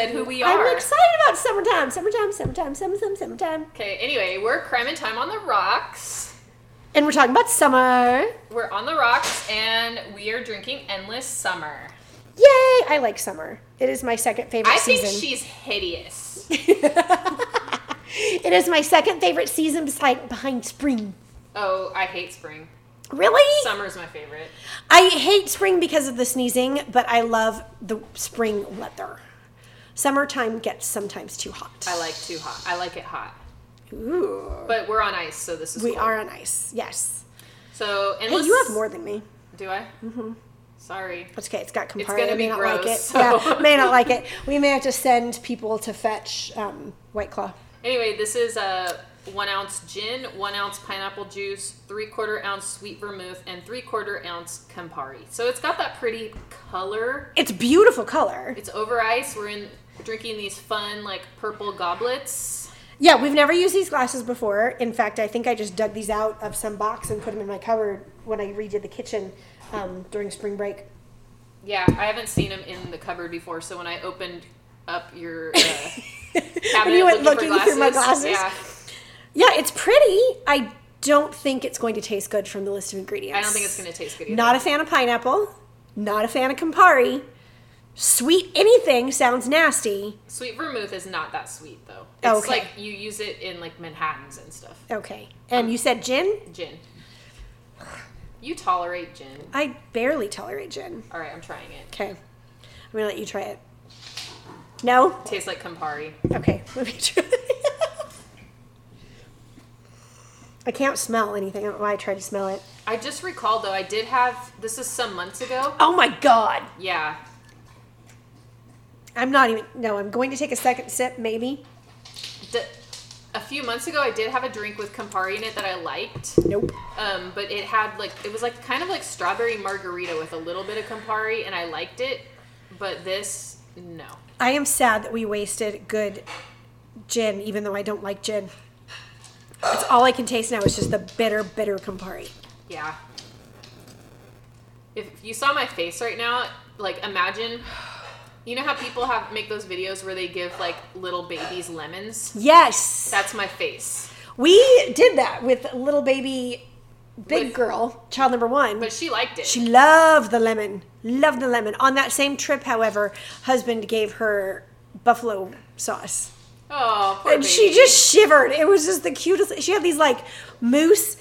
said who we are. I'm excited about summertime. Summertime, summertime, summertime, summertime. Okay, anyway, we're Crime and Time on the Rocks. And we're talking about summer. We're on the rocks and we are drinking Endless Summer. Yay! I like summer. It is my second favorite season. I think she's hideous. it is my second favorite season beside behind spring. Oh, I hate spring. Really? Summer's my favorite. I hate spring because of the sneezing, but I love the spring weather. Summertime gets sometimes too hot. I like too hot. I like it hot. Ooh. But we're on ice, so this is We cool. are on ice. Yes. So Hey, you have more than me. Do I? Mm-hmm. Sorry. That's okay. It's got Campari. gonna I may be not like gross, it. so- Yeah, may not like it. We may have to send people to fetch um, White Claw. Anyway, this is a one ounce gin, one ounce pineapple juice, three quarter ounce sweet vermouth, and three quarter ounce Campari. So it's got that pretty color. It's beautiful color. It's over ice. We're in drinking these fun like purple goblets. Yeah, we've never used these glasses before. In fact, I think I just dug these out of some box and put them in my cupboard when I redid the kitchen um, during spring break. Yeah, I haven't seen them in the cupboard before, so when I opened up your uh, cabinet when you went looking, looking for through my glasses, glasses. yeah, Yeah, it's pretty. I don't think it's going to taste good from the list of ingredients. I don't think it's going to taste good either. Not a fan of pineapple. Not a fan of Campari. Sweet anything sounds nasty. Sweet vermouth is not that sweet though. It's okay. like you use it in like Manhattans and stuff. Okay. And you said gin? Gin. You tolerate gin. I barely tolerate gin. All right, I'm trying it. Okay. I'm going to let you try it. No? Tastes like Campari. Okay. Let me try. I can't smell anything. I don't know why I tried to smell it. I just recalled though, I did have this is some months ago. Oh my god. Yeah, I'm not even. No, I'm going to take a second sip, maybe. D- a few months ago, I did have a drink with Campari in it that I liked. Nope. Um, but it had like it was like kind of like strawberry margarita with a little bit of Campari, and I liked it. But this, no. I am sad that we wasted good gin, even though I don't like gin. It's all I can taste now is just the bitter, bitter Campari. Yeah. If you saw my face right now, like imagine, you know how people have make those videos where they give like little babies lemons. Yes, That's my face. we did that with little baby, big With- girl, child number one. But she liked it. She loved the lemon. Loved the lemon. On that same trip, however, husband gave her buffalo sauce. oh, and she just shivered. It was just the cutest. She had these like moose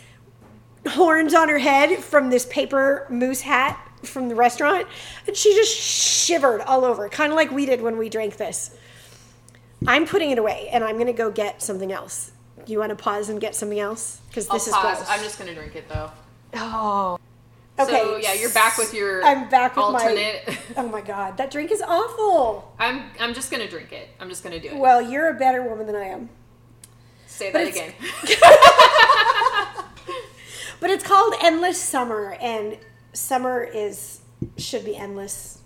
horns on her head from this paper moose hat from the restaurant. And she just shivered all over, kind of like we did when we drank this. I'm putting it away and I'm going to go get something else. You want to pause and get something else? Because I'll this is pause. gross. I'm just gonna drink it though. Oh. Okay. So yeah, you're back with your. I'm back with alternate. my. Oh my god, that drink is awful. I'm I'm just gonna drink it. I'm just gonna do it. Well, you're a better woman than I am. Say but that again. But it's called Endless Summer, and summer is should be endless.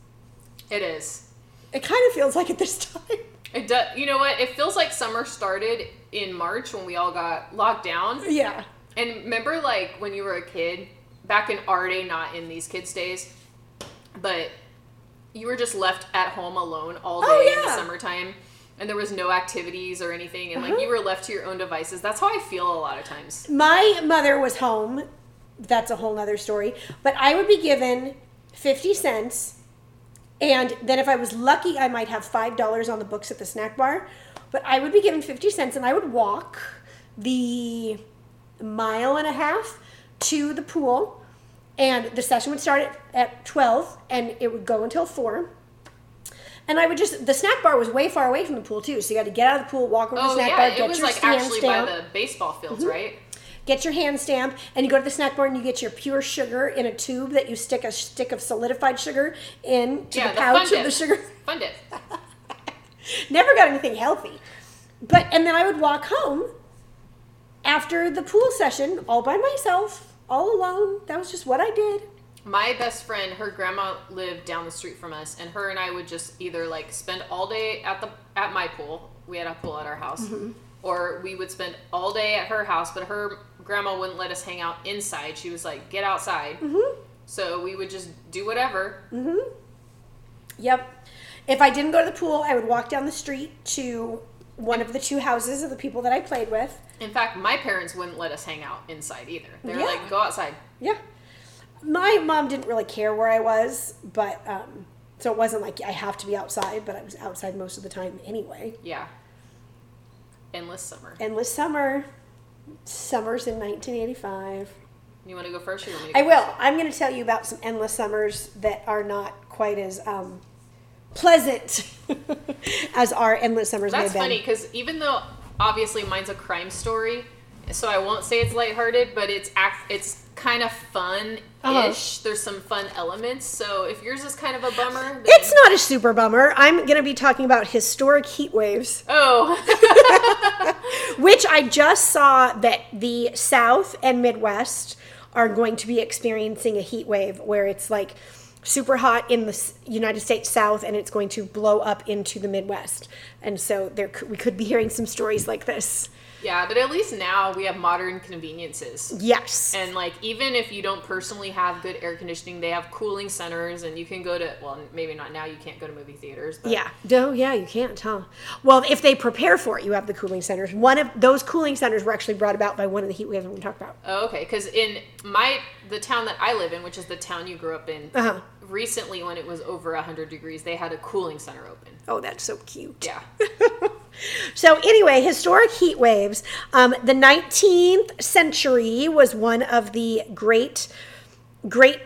it is. It kind of feels like it this time. It does. You know what? It feels like summer started in March when we all got locked down. Yeah. And remember, like when you were a kid, back in our day, not in these kids' days, but you were just left at home alone all day Oh, in the summertime, and there was no activities or anything, and like Uh-huh. you were left to your own devices. That's how I feel a lot of times. My mother was home. That's a whole nother story. But I would be given 50 cents. And then if I was lucky, I might have $5 on the books at the snack bar. But I would be given 50 cents and I would walk the mile and a half to the pool. And the session would start at, at 12 and it would go until 4. And I would just, the snack bar was way far away from the pool too. So you had to get out of the pool, walk over to the Oh snack yeah, bar, it was your like actually by the baseball fields, Mm-hmm. right? Get your hand stamp and you go to the snack bar and you get your pure sugar in a tube that you stick a stick of solidified sugar in to yeah, the pouch of the sugar Fun dip. never got anything healthy but and then i would walk home after the pool session all by myself all alone that was just what i did My best friend, her grandma lived down the street from us, and her and I would just either like spend all day at the at my pool. We had a pool at our house, Mm-hmm. or we would spend all day at her house. But her grandma wouldn't let us hang out inside. She was like, "Get outside." Mm-hmm. So we would just do whatever. Yep. If I didn't go to the pool, I would walk down the street to one of the two houses of the people that I played with. In fact, my parents wouldn't let us hang out inside either. They were Yeah. like, go outside. Yeah. My mom didn't really care where I was, but um, so it wasn't like I have to be outside, but I was outside most of the time anyway. Yeah. Endless summer. Endless summer. Summers in 1985. You want to go first or you want me to I will. I'm going to tell you about some endless summers that are not quite as um, pleasant as our endless summers may That's have been. funny because even though obviously mine's a crime story, so I won't say it's lighthearted, but it's act it's kind of fun ish. Uh-huh. There's some fun elements. So if yours is kind of a bummer, then, It's not a super bummer. I'm going to be talking about historic heat waves, oh which I just saw that the South and Midwest are going to be experiencing a heat wave where it's like super hot in the United States South and it's going to blow up into the Midwest. And so there we could be hearing some stories like this. Yeah, but at least now we have modern conveniences. Yes. And like even if you don't personally have good air conditioning, they have cooling centers, and you can go to well, maybe not now. You can't go to movie theaters, but Yeah. No, yeah, you can't, huh? Well, if they prepare for it, you have the cooling centers. One of those cooling centers were actually brought about by one of the heat waves we're going to talk about. Oh, okay. Because in my the town that I live in, which is the town you grew up in, Uh-huh. recently when it was over hundred degrees, they had a cooling center open. Oh, that's so cute. Yeah. So, anyway, historic heat waves. Um, the 19th century was one of the great, great,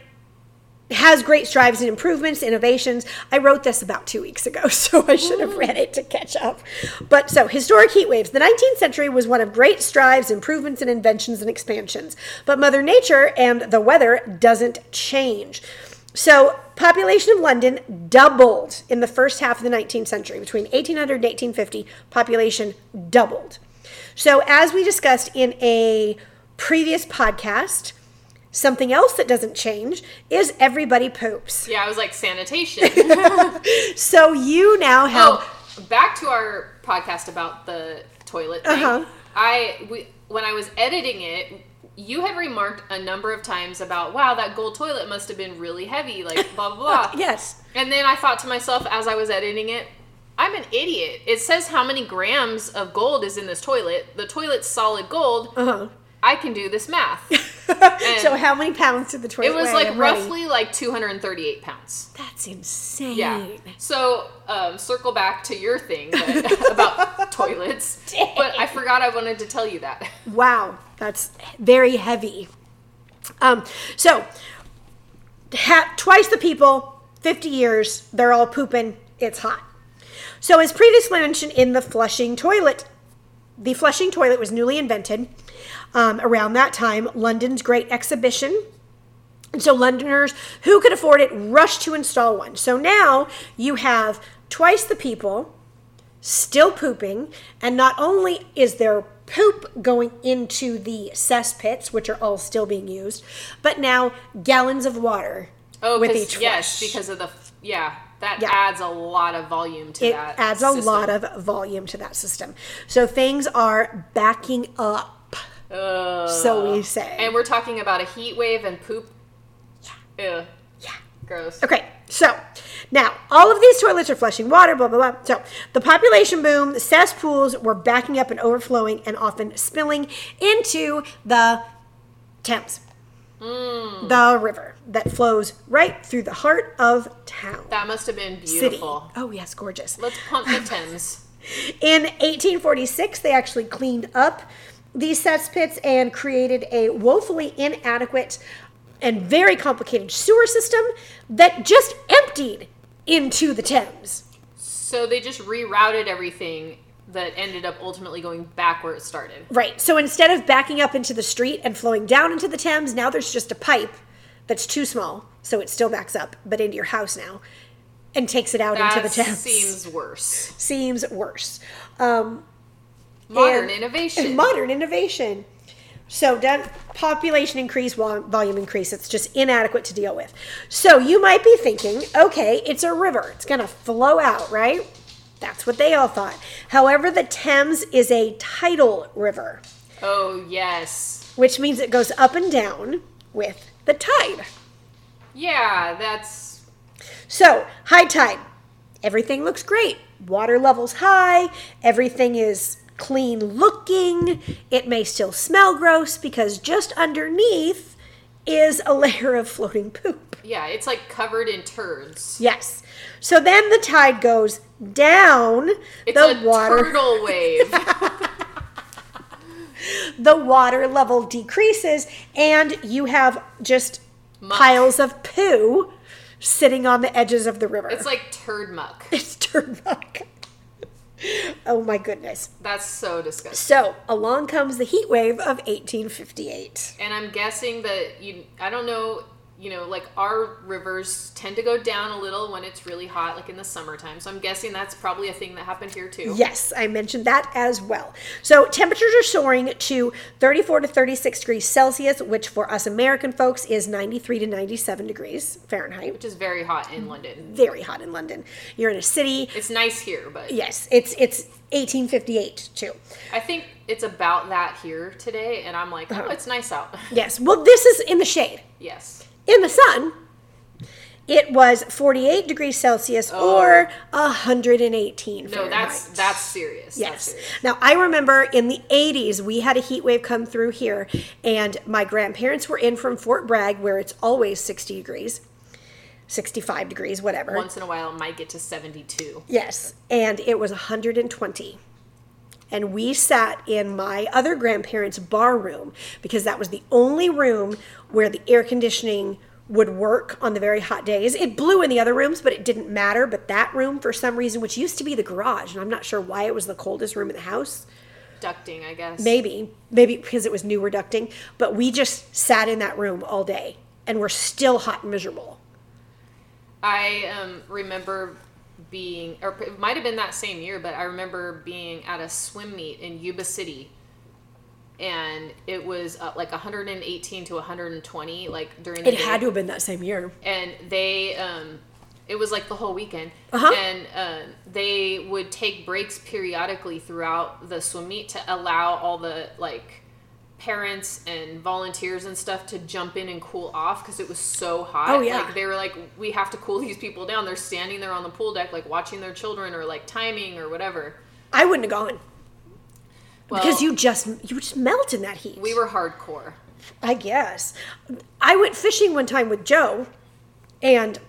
has great strides and improvements, innovations. I wrote this about two weeks ago, so I should have read it to catch up. But so, historic heat waves. The 19th century was one of great strides, improvements, and inventions and expansions. But Mother Nature and the weather doesn't change. So, population of London doubled in the first half of the 19th century. Between 1800 and 1850, population doubled. So, as we discussed in a previous podcast, something else that doesn't change is everybody poops. Yeah, I was like sanitation. So, you now have. oh, back to our podcast about the toilet thing. Uh-huh. I we, when I was editing it, you had remarked a number of times about wow that gold toilet must have been really heavy, like blah blah blah. yes. And then I thought to myself as I was editing it, I'm an idiot. It says how many grams of gold is in this toilet. The toilet's solid gold. Uh-huh. I can do this math. so, how many pounds did the toilet weigh? It was weigh? like I'm ready. roughly like 238 pounds. That's insane. Yeah. So um, circle back to your thing that, about toilets. But I forgot I wanted to tell you that. Wow, that's very heavy. Um, so, ha- twice the people, 50 years, they're all pooping, it's hot. So, as previously mentioned in the flushing toilet, the flushing toilet was newly invented um, around that time. London's Great Exhibition and so Londoners who could afford it rushed to install one. So now you have twice the people still pooping, and not only is there poop going into the cesspits, which are all still being used, but now gallons of water Oh, with each yes, flush. because of the yeah, that Yeah. adds a lot of volume to it that. adds a system. lot of volume to that system. So things are backing up, Ugh. so we say. And we're talking about a heat wave and poop. Yeah. Yeah. Gross. Okay, so now all of these toilets are flushing water, blah, blah, blah. So the population boom, the cesspools were backing up and overflowing and often spilling into the Thames, Hmm. the river that flows right through the heart of town. That must have been City. beautiful. Oh, yes, gorgeous. Let's pump the Thames. In 1846, they actually cleaned up these cesspits and created a woefully inadequate and very complicated sewer system that just emptied into the Thames. So they just rerouted everything that ended up ultimately going back where it started. Right. So instead of backing up into the street and flowing down into the Thames, now there's just a pipe that's too small, so it still backs up, but into your house now, and takes it out That into the Thames. seems worse. Seems worse. Um, Modern And- innovation. modern innovation. So population increase, volume increase, it's just inadequate to deal with. So you might be thinking, okay, it's a river. It's going to flow out, right? That's what they all thought. However, the Thames is a tidal river, oh yes. which means it goes up and down with the tide. Yeah, that's So, high tide. Everything looks great. Water level's high. Everything is clean looking. It may still smell gross because just underneath is a layer of floating poop. yeah, it's like covered in turds. Yes. So then the tide goes down. It's the a water turtle wave. the water level decreases and you have just Muck. piles of poo sitting on the edges of the river. It's like turd muck. it's turd muck. oh my goodness. That's so disgusting. So along comes the heat wave of 1858. And I'm guessing that you I don't know, you know, like our rivers tend to go down a little when it's really hot, like in the summertime. So I'm guessing that's probably a thing that happened here too. Yes, I mentioned that as well. So temperatures are soaring to 34 to 36 degrees Celsius, which for us American folks is 93 to 97 degrees Fahrenheit. Which is very hot in London. Very hot in London. You're in a city. It's nice here, but Yes, it's it's 1858 too. I think it's about that here today, and I'm like, oh, uh-huh. it's nice out. Yes. Well, this is in the shade. yes. In the sun, it was 48 degrees Celsius oh. or 118 No, Fahrenheit. that's that's serious. That's Yes. serious. Now, I remember in the 80s, we had a heat wave come through here, and my grandparents were in from Fort Bragg, where it's always 60 degrees, 65 degrees, whatever. Once in a while, it might get to 72. Yes, and it was 120. And we sat in my other grandparents' bar room because that was the only room where the air conditioning would work on the very hot days. It blew in the other rooms, but it didn't matter. But that room, for some reason, which used to be the garage, and I'm not sure why it was the coldest room in the house, Ducting, I guess. maybe, maybe because it was newer ducting, but we just sat in that room all day and we're still hot and miserable. I um, remember being, or it might have been that same year, but I remember being at a swim meet in Yuba City, and it was uh, like 118 to 120, like during the It day. had to have been that same year. and they um it was like the whole weekend Uh-huh. and uh, they would take breaks periodically throughout the swim meet to allow all the like parents and volunteers and stuff to jump in and cool off because it was so hot Oh, yeah. like they were like we have to cool these people down they're standing there on the pool deck like watching their children or like timing or whatever I wouldn't have gone well, because you just you just melt in that heat. we were hardcore I guess. I went fishing one time with Joe, and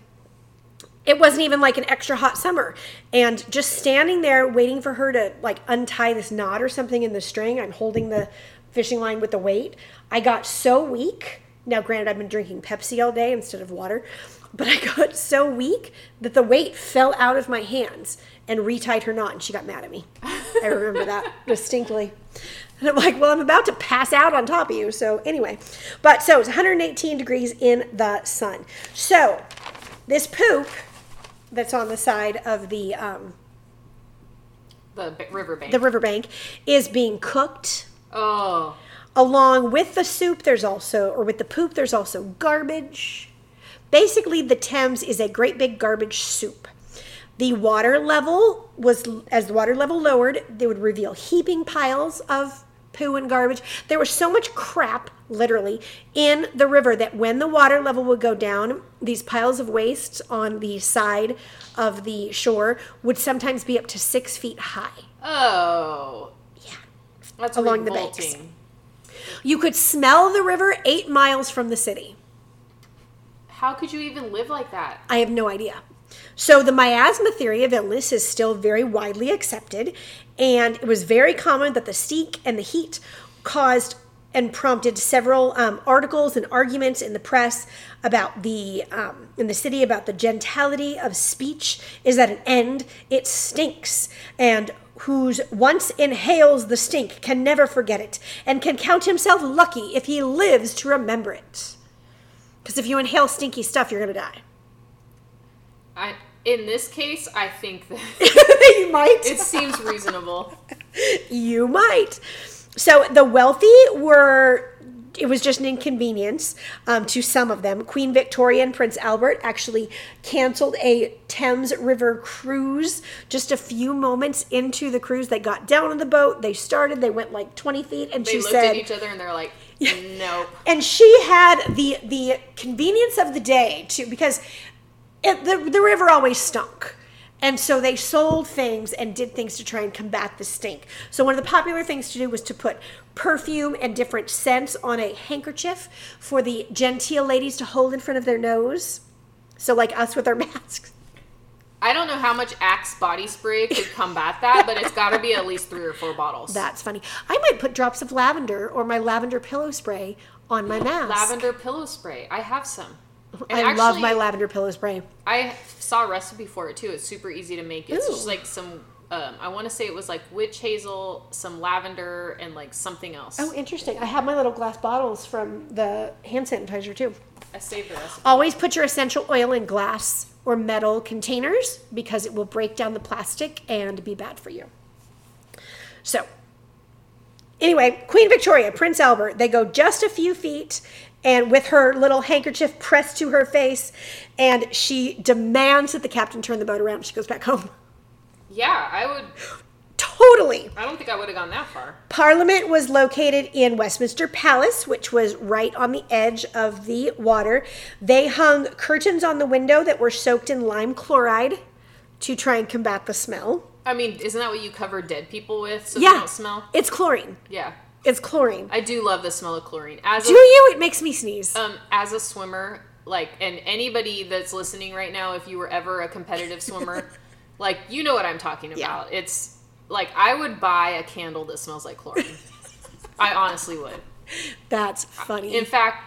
it wasn't even like an extra hot summer. And just standing there waiting for her to like untie this knot or something in the string, I'm holding the fishing line with the weight. I got so weak. Now, granted, I've been drinking Pepsi all day instead of water, but I got so weak that the weight fell out of my hands and retied her knot, and she got mad at me. I remember that distinctly. And I'm like, well, I'm about to pass out on top of you. So, anyway, but so it's 118 degrees in the sun. So, this poop that's on the side of the um, the b- riverbank the riverbank is being cooked. oh Along with the soup, there's also, or with the poop, there's also garbage. Basically, the Thames is a great big garbage soup. The water level was, as the water level lowered, they would reveal heaping piles of poo and garbage. There was so much crap, literally, in the river that when the water level would go down, these piles of waste on the side of the shore would sometimes be up to six feet high. oh Yeah. that's Along the banks. You could smell the river eight miles from the city. How could you even live like that I have no idea. So the miasma theory of illness is still very widely accepted, and it was very common that the steak and the heat caused and prompted several um, articles and arguments in the press about the um, in the city about the gentility of speech is at an end. It stinks, and whose once inhales the stink can never forget it, and can count himself lucky if he lives to remember it. Because if you inhale stinky stuff, you're gonna die. I in this case, I think that you might. it seems reasonable. you might. So the wealthy were. It was just an inconvenience um, to some of them. Queen Victoria and Prince Albert actually canceled a Thames River cruise just a few moments into the cruise. They got down on the boat, they started, they went like 20 feet, and They she looked said, at each other and they're like, Nope. and she had the the convenience of the day too because it, the, the river always stunk. And so they sold things and did things to try and combat the stink. So one of the popular things to do was to put perfume and different scents on a handkerchief for the genteel ladies to hold in front of their nose. So like us with our masks I don't know how much Axe body spray could combat that, but it's got to be at least three or four bottles. that's funny i might put drops of lavender or my lavender pillow spray on my mask Lavender pillow spray. I have some. And i love my lavender pillow spray I saw a recipe for it too. It's super easy to make. It's just like some. Um, I want to say it was like witch hazel, some lavender, and like something else. Oh, interesting. I have my little glass bottles from the hand sanitizer too. I saved the recipe. Always put your essential oil in glass or metal containers because it will break down the plastic and be bad for you. So, anyway, Queen Victoria, Prince Albert, they go just a few feet and with her little handkerchief pressed to her face and she demands that the captain turn the boat around. She goes back home. Yeah, I would. Totally. I don't think I would have gone that far. Parliament was located in Westminster Palace, which was right on the edge of the water. They hung curtains on the window that were soaked in lime chloride to try and combat the smell. I mean, isn't that what you cover dead people with so Yeah. they don't smell? It's chlorine. Yeah, It's chlorine. I do love the smell of chlorine. As Do a, you? It makes me sneeze. um, as a swimmer, like, and anybody that's listening right now, if you were ever a competitive swimmer, like, you know what I'm talking Yeah. about. It's like I would buy a candle that smells like chlorine. I honestly would. That's funny. In fact,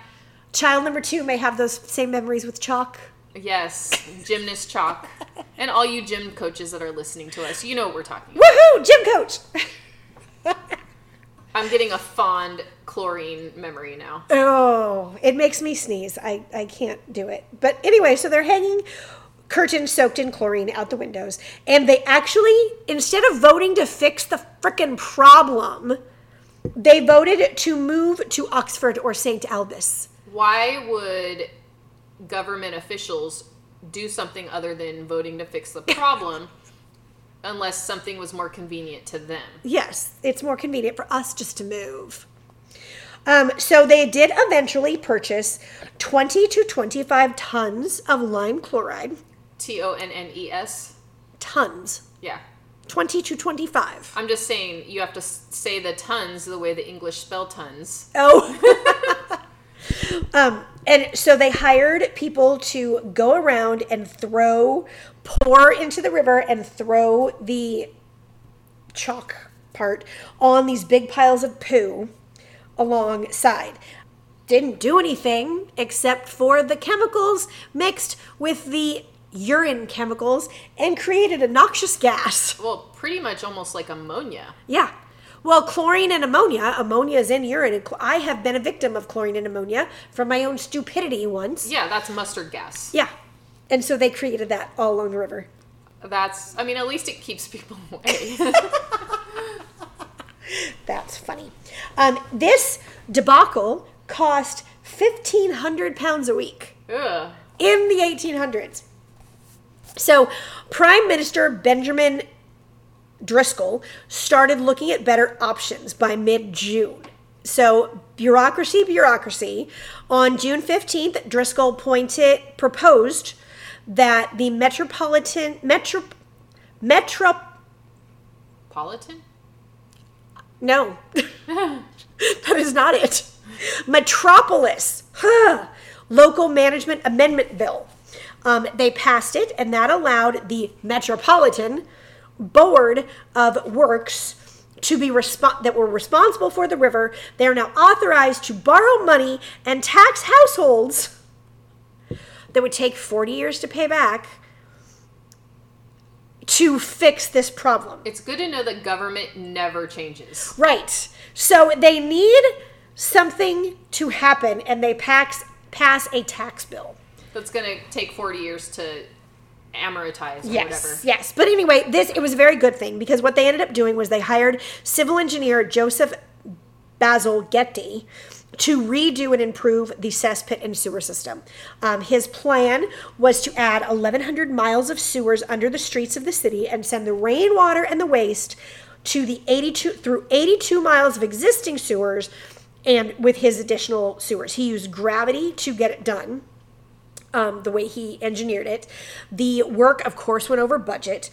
Child number two may have those same memories with chalk. yes, gymnast chalk, and all you gym coaches that are listening to us, you know what we're talking about. Woohoo! Gym coach! I'm getting a fond chlorine memory now. Oh, it makes me sneeze. I, I can't do it. But anyway, so they're hanging curtains soaked in chlorine out the windows. And they actually, instead of voting to fix the frickin' problem, they voted to move to Oxford or St. Albans. Why would government officials do something other than voting to fix the problem unless something was more convenient to them? Yes, it's more convenient for us just to move. Um, so they did eventually purchase 20 to 25 tons of lime chloride. T O N N E S? Tons. Yeah. 20 to 25. I'm just saying you have to say the tons the way the English spell tons. Oh. um, and so they hired people to go around and throw, pour into the river and throw the chalk part on these big piles of poo alongside. Didn't do anything except for the chemicals mixed with the urine chemicals and created a noxious gas. Well, pretty much almost like ammonia. Yeah. Well, chlorine and ammonia, ammonia is in urine. I have been a victim of chlorine and ammonia from my own stupidity once. Yeah, that's mustard gas. Yeah. And so they created that all along the river. That's, I mean, at least it keeps people away. That's funny. Um, this debacle cost 1,500 pounds a week Ugh. in the 1800s. So, Prime Minister Benjamin Disraeli started looking at better options by mid June. So, bureaucracy, bureaucracy. On June 15th, Disraeli pointed, proposed that the metropolitan, metro, metro, Politan? no, that is not it. Metropolis, huh, local management amendment bill. Um, they passed it, and that allowed the Metropolitan Board of Works to be resp- that were responsible for the river. They are now authorized to borrow money and tax households that would take 40 years to pay back to fix this problem. It's good to know that government never changes. Right. So they need something to happen, and they pass pass a tax bill. That's going to take 40 years to amortize or Yes, whatever. yes. But anyway, this it was a very good thing because what they ended up doing was they hired civil engineer Joseph Bazalgette to redo and improve the cesspit and sewer system. Um, his plan was to add 1,100 miles of sewers under the streets of the city and send the rainwater and the waste to the 82 through 82 miles of existing sewers and with his additional sewers. He used gravity to get it done. Um, the way he engineered it, the work, of course, went over budget,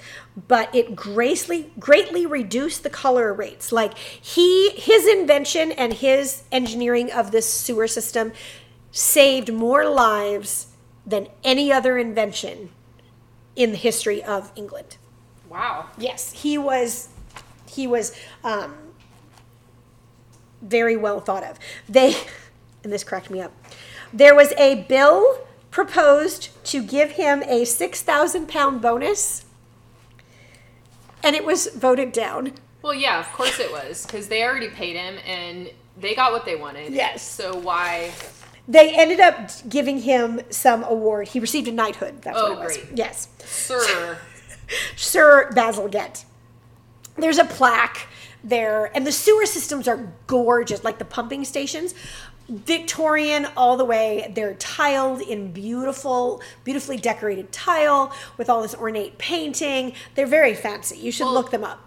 but it greatly greatly reduced the cholera rates. Like he, his invention and his engineering of this sewer system saved more lives than any other invention in the history of England. Wow. Yes, he was. He was um, very well thought of. They, and this cracked me up. There was a bill proposed to give him a six thousand pound bonus, and it was voted down. Well, yeah, of course it was because they already paid him and they got what they wanted. Yes. So why? They ended up giving him some award. He received a knighthood. That's Oh, what it oh, was. great. Yes. Sir. Sir Bazalgette. There's a plaque there, and the sewer systems are gorgeous, like the pumping stations. Victorian all the way. They're tiled in beautiful, beautifully decorated tile with all this ornate painting. They're very fancy. You should Well, look them up.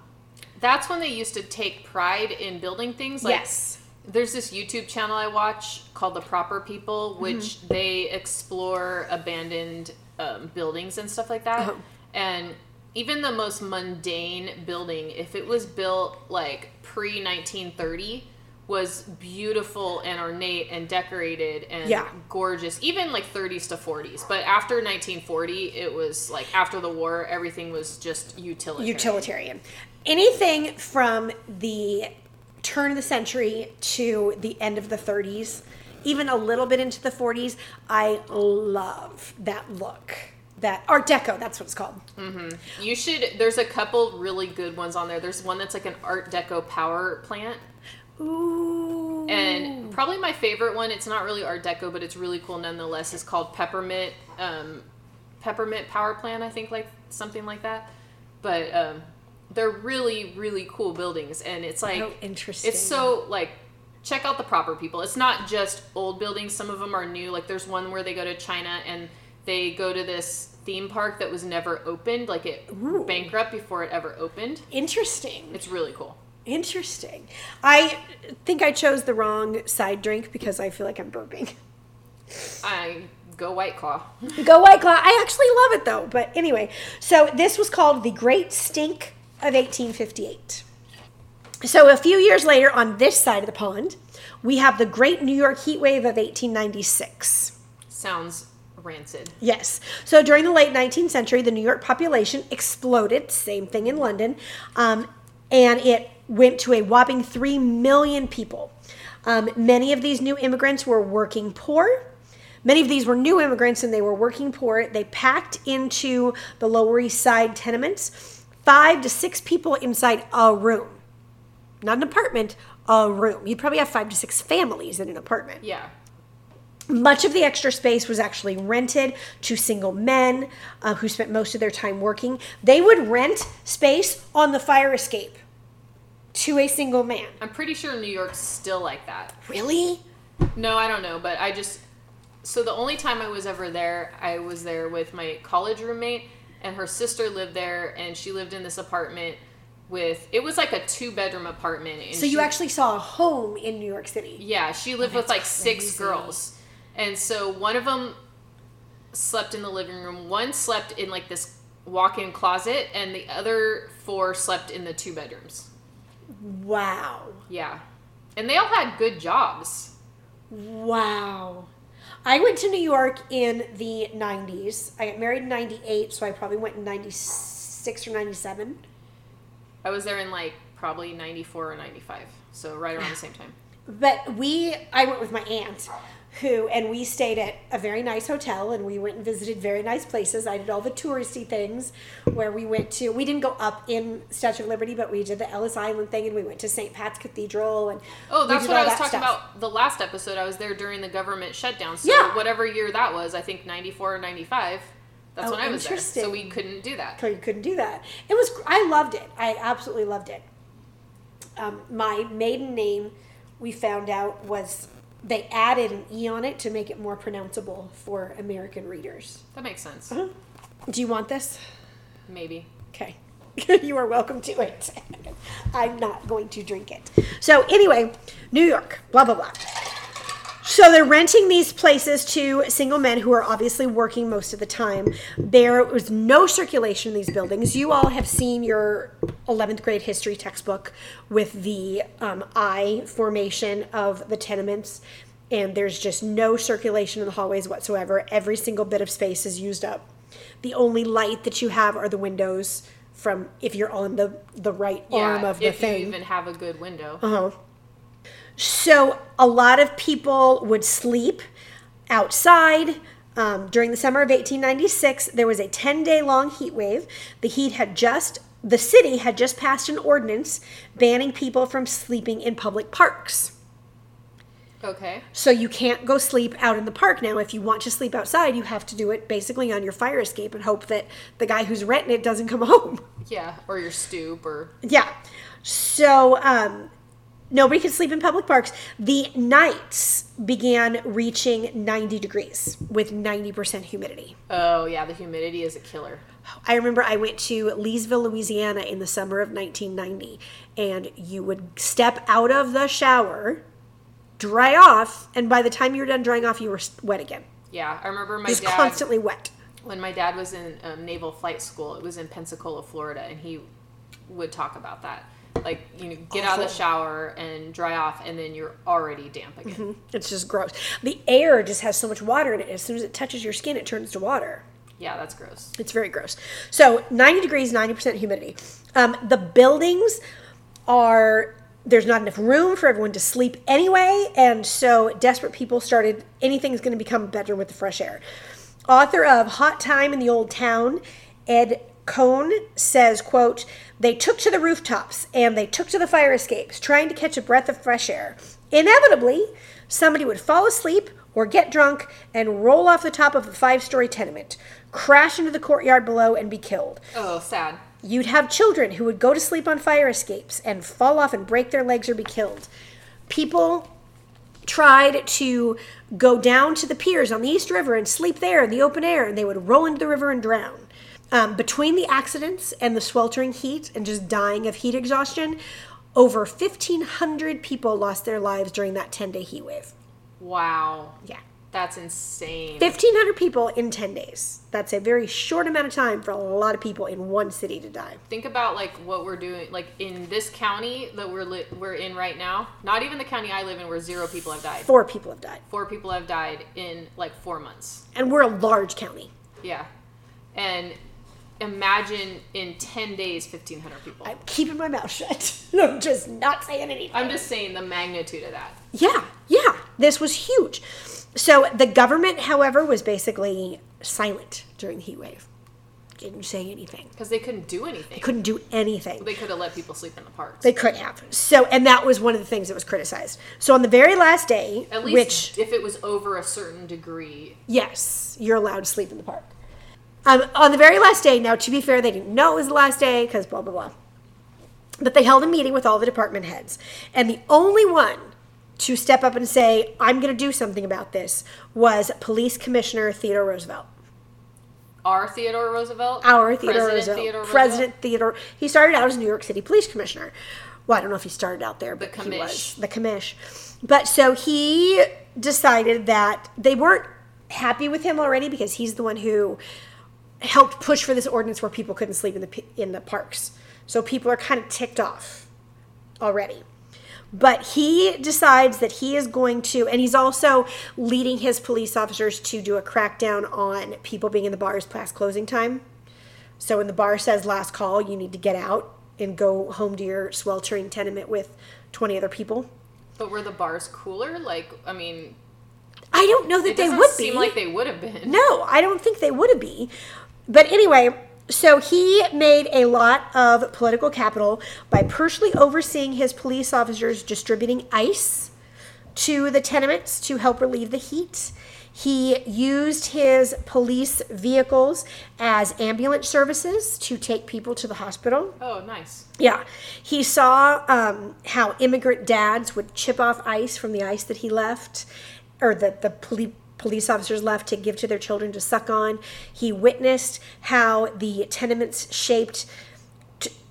That's when they used to take pride in building things. Like, Yes. There's this YouTube channel I watch called The Proper People, Mm-hmm. which they explore abandoned um, buildings and stuff like that. Uh-huh. And even the most mundane building, if it was built like pre 1930, was beautiful and ornate and decorated and Yeah. gorgeous, even like 30s to 40s. But after 1940, it was like after the war, everything was just utilitarian. utilitarian. Anything from the turn of the century to the end of the 30s, even a little bit into the 40s, I love that look. That Art Deco, that's what it's called. Mm-hmm. You should. There's a couple really good ones on there. There's one that's like an Art Deco power plant, Ooh. and probably my favorite one. It's not really Art Deco, but it's really cool nonetheless. Is called Peppermint um, Peppermint Power Plant. I think like something like that. But um, they're really really cool buildings, and it's like Oh, interesting. It's so like check out the proper people. It's not just old buildings. Some of them are new. Like there's one where they go to China and they go to this theme park that was never opened. Like it Ooh. bankrupt before it ever opened. interesting. It's really cool. Interesting. I think I chose the wrong side drink because I feel like I'm burping. I go White Claw. Go White Claw. I actually love it though. But anyway, so this was called the Great Stink of 1858. So a few years later, on this side of the pond, we have the Great New York Heat Wave of 1896. Sounds rancid. Yes. So during the late 19th century, the New York population exploded. Same thing in London. Um, and it went to a whopping 3 million people. Um, many of these new immigrants were working poor. Many of these were new immigrants and they were working poor. They packed into the Lower East Side tenements, five to six people inside a room. Not an apartment, a room. You'd probably have five to six families in an apartment. Yeah. Much of the extra space was actually rented to single men uh, who spent most of their time working. They would rent space on the fire escape to a single man. I'm pretty sure New York's still like that. Really? No, I don't know, but I just so the only time I was ever there, I was there with my college roommate and her sister lived there and she lived in this apartment with it was like a two bedroom apartment So you she- actually saw a home in New York City. Yeah, she lived with that's like six girls. And so one of them slept in the living room, one slept in like this walk in closet, and the other four slept in the two bedrooms. Wow. Yeah. And they all had good jobs. Wow. I went to New York in the 90s. I got married in 98, so I probably went in 96 or 97. I was there in like probably 94 or 95. So right around the same time. But we, I went with my aunt, who, and we stayed at a very nice hotel, and we went and visited very nice places. I did all the touristy things, where we went to. We didn't go up in Statue of Liberty, but we did the Ellis Island thing, and we went to St. Pat's Cathedral, and Oh, that's what I was talking stuff. about the last episode. I was there during the government shutdown. So Yeah. whatever year that was, I think 94 or 95. That's Oh, when I was there. So we couldn't do that. So you couldn't do that. It was. I loved it. I absolutely loved it. Um, my maiden name, we found out was they added an e on it to make it more pronounceable for American readers. That makes sense. Uh-huh. Do you want this? Maybe. Okay. you are welcome to it. I'm not going to drink it. So, anyway, New York, blah, blah, blah. So they're renting these places to single men who are obviously working most of the time. There was no circulation in these buildings. You all have seen your 11th grade history textbook with the um, I formation of the tenements, and there's just no circulation in the hallways whatsoever. Every single bit of space is used up. The only light that you have are the windows from if you're on the the right arm of the thing. if you even have a good window. Uh-huh. So a lot of people would sleep outside. Um, during the summer of 1896, there was a 10 day long heat wave. The heat had just, the city had just passed an ordinance banning people from sleeping in public parks. Okay. So you can't go sleep out in the park now. If you want to sleep outside, you have to do it basically on your fire escape and hope that the guy who's renting it doesn't come home. Yeah, or your stoop, or Yeah. So um, nobody could sleep in public parks. The nights began reaching 90 degrees with 90% humidity. oh yeah, the humidity is a killer. I remember I went to Leesville, Louisiana in the summer of 1990, and you would step out of the shower, dry off, and by the time you were done drying off, you were wet again. Yeah, I remember my Just dad constantly wet. when my dad was in um, naval flight school. It was in Pensacola, Florida, and he would talk about that. Like you know, get out of the shower and dry off, and then you're already damp again. It's just gross. The air just has so much water in it. As soon as it touches your skin, it turns to water. Yeah, that's gross. It's very gross. So 90 degrees, 90% humidity. Um, the buildings are, there's not enough room for everyone to sleep anyway. And so desperate people started, anything's going to become better with the fresh air. Author of Hot Time in the Old Town, Ed Kohn says, quote, they took to the rooftops and they took to the fire escapes, trying to catch a breath of fresh air. Inevitably, somebody would fall asleep or get drunk and roll off the top of a five story tenement, crash into the courtyard below, and be killed. Oh, sad. You'd have children who would go to sleep on fire escapes and fall off and break their legs or be killed. People tried to go down to the piers on the East River and sleep there in the open air, and they would roll into the river and drown. Um, between the accidents and the sweltering heat and just dying of heat exhaustion, over 1,500 people lost their lives during that 10 day heat wave. Wow, Yeah. that's insane. 1,500 people in 10 days. That's a very short amount of time for a lot of people in one city to die. Think about like what we're doing, like in this county that we're li- we're in right now. Not even the county I live in, where zero people have died. Four people have died. Four people have died in like four months. And we're a large county. Yeah, and imagine in ten days, fifteen hundred people. I'm keeping my mouth shut. I'm just not saying anything. I'm just saying the magnitude of that. Yeah, yeah. This was huge. So the government, however, was basically silent during the heat wave. Didn't say anything. Because they couldn't do anything. They couldn't do anything. They could have let people sleep in the parks. They could have. So, and that was one of the things that was criticized. So on the very last day, At least which if it was over a certain degree. yes, you're allowed to sleep in the park. Um, on the very last day, now to be fair, they didn't know it was the last day because blah blah blah. But they held a meeting with all the department heads, and the only one to step up and say, "I'm going to do something about this," was Police Commissioner Theodore Roosevelt. Our Theodore Roosevelt? Our Theodore President Roosevelt. Theodore Roosevelt? President Theodore. He started out as New York City Police Commissioner. Well, I don't know if he started out there, but he was the commish. But so he decided that they weren't happy with him already because he's the one who helped push for this ordinance where people couldn't sleep in the in the parks. So people are kind of ticked off already. But he decides that he is going to, and he's also leading his police officers to do a crackdown on people being in the bars past closing time. So when the bar says last call, you need to get out and go home to your sweltering tenement with 20 other people. But were the bars cooler? Like, I mean, I don't know that it they would seem be. like they would have been. No, I don't think they would have be. But anyway, so he made a lot of political capital by personally overseeing his police officers distributing ice to the tenements to help relieve the heat. He used his police vehicles as ambulance services to take people to the hospital. Oh, nice. Yeah. He saw um, how immigrant dads would chip off ice from the ice that he left, or that the poli- police officers left to give to their children to suck on. He witnessed how the tenements shaped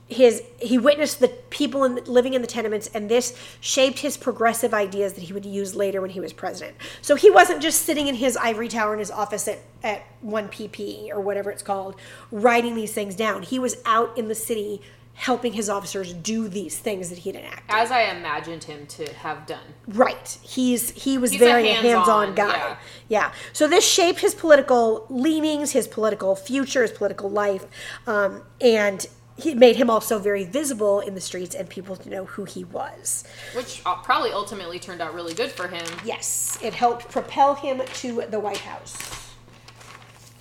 his he witnessed the people in, living in the tenements and this shaped his progressive ideas that he would use later when he was president so he wasn't just sitting in his ivory tower in his office at, at 1pp or whatever it's called writing these things down he was out in the city helping his officers do these things that he'd enacted As I imagined him to have done. Right. He's he was He's very a hands-on, hands-on guy. yeah. Yeah. So this shaped his political leanings, his political future, his political life, um, and he made him also very visible in the streets and people to know who he was. Which uh, probably ultimately turned out really good for him. Yes, it helped propel him to the White House.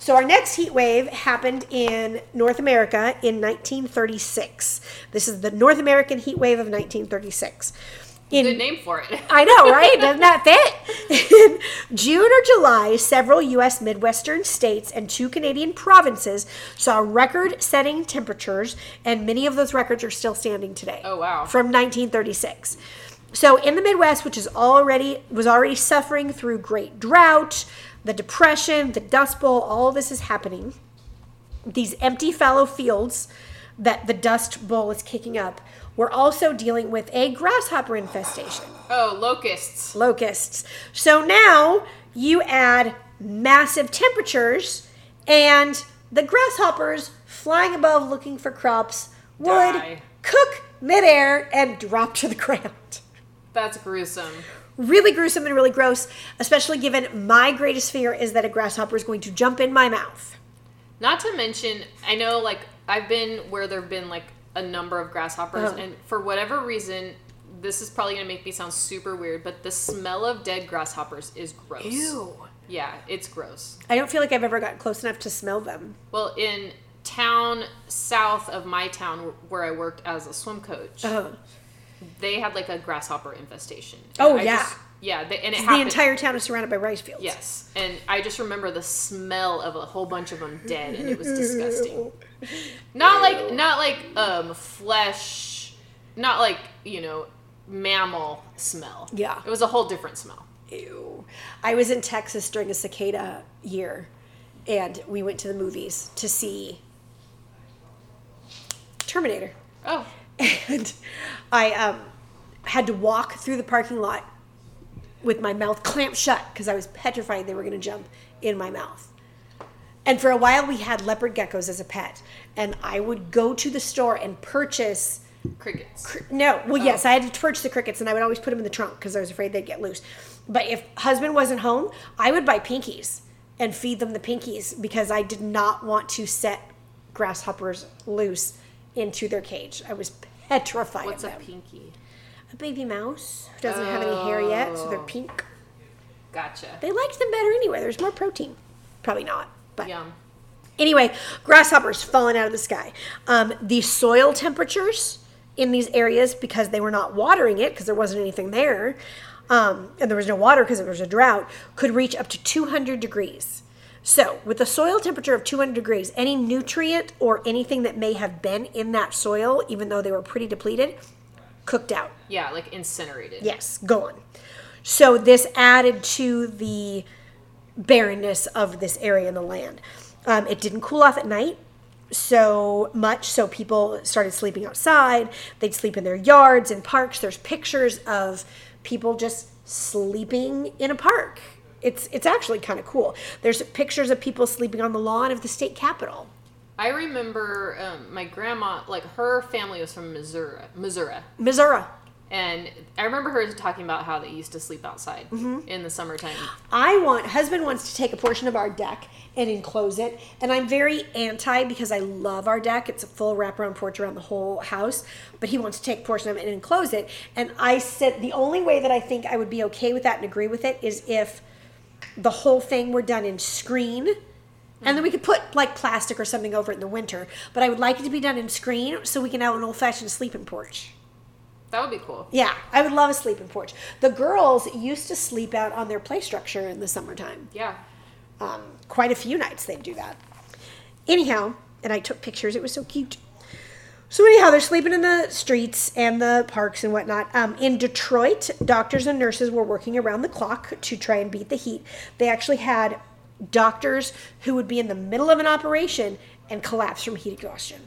So our next heat wave happened in North America in 1936. This is the North American heat wave of 1936. In Good name for it. I know, right? Doesn't that fit? In June or July, several U.S. Midwestern states and two Canadian provinces saw record setting temperatures, and many of those records are still standing today. Oh, wow. From 1936. So in the Midwest, which is already was already suffering through great drought, the depression, the dust bowl, all of this is happening. These empty fallow fields that the dust bowl is kicking up. We're also dealing with a grasshopper infestation Oh, locusts. locusts. So now you add massive temperatures, and the grasshoppers flying above looking for crops would Die. cook midair and drop to the ground. That's gruesome. Really gruesome and really gross, especially given my greatest fear is that a grasshopper is going to jump in my mouth. Not to mention, I know like I've been where there have been like a number of grasshoppers, Uh-huh. and for whatever reason, this is probably gonna make me sound super weird, but the smell of dead grasshoppers is gross. Ew. Yeah, it's gross. I don't feel like I've ever gotten close enough to smell them. Well, in town south of my town where I worked as a swim coach, Uh, they had like a grasshopper infestation. Oh, I yeah. just- yeah, they, and it the entire town is surrounded by rice fields. Yes, and I just remember the smell of a whole bunch of them dead, and it was disgusting. Not like not like um flesh, not like you know mammal smell. Yeah. it was a whole different smell. Ew. I was in Texas during a cicada year, and we went to the movies to see Terminator. Oh, And I um, had to walk through the parking lot with my mouth clamped shut because I was petrified they were going to jump in my mouth. And for a while, we had leopard geckos as a pet, and I would go to the store and purchase crickets. no, well, yes, I had to purchase the crickets, and I would always put them in the trunk because I was afraid they'd get loose. But if husband wasn't home, I would buy pinkies and feed them the pinkies because I did not want to set grasshoppers loose into their cage. I was petrified What's a of them. pinky? A baby mouse who doesn't have any hair yet, so they're Oh. pink. Gotcha. They liked them better anyway. There's more protein. Probably not, but Yum. Anyway, grasshoppers falling out of the sky. Um, the soil temperatures in these areas, because they were not watering it, because there wasn't anything there, um, and there was no water because there was a drought, could reach up to 200 degrees. So, with a soil temperature of 200 degrees, any nutrient or anything that may have been in that soil, even though they were pretty depleted, cooked out. Yeah, like incinerated. Yes, gone. So this added to the barrenness of this area in the land. Um, it didn't cool off at night so much, so people started sleeping outside. They'd sleep in their yards and parks. There's pictures of people just sleeping in a park. It's it's actually kind of cool. There's pictures of people sleeping on the lawn of the state capitol. I remember um, my grandma, like her family was from Missouri, Missouri, Missouri. and I remember her talking about how they used to sleep outside Mm-hmm. in the summertime. I want husband wants to take a portion of our deck and enclose it, and I'm very anti because I love our deck. It's a full wraparound porch around the whole house, but he wants to take a portion of it and enclose it. And I said the only way that I think I would be okay with that and agree with it is if the whole thing were done in screen. And then we could put like plastic or something over it in the winter. But I would like it to be done in screen so we can have an old fashioned sleeping porch. That would be cool. Yeah, I would love a sleeping porch. The girls used to sleep out on their play structure in the summertime. Yeah. Um, quite a few nights they'd do that. Anyhow, and I took pictures. It was so cute. So anyhow, they're sleeping in the streets and the parks and whatnot. Um, in Detroit, doctors and nurses were working around the clock to try and beat the heat. They actually had doctors who would be in the middle of an operation and collapse from heat exhaustion.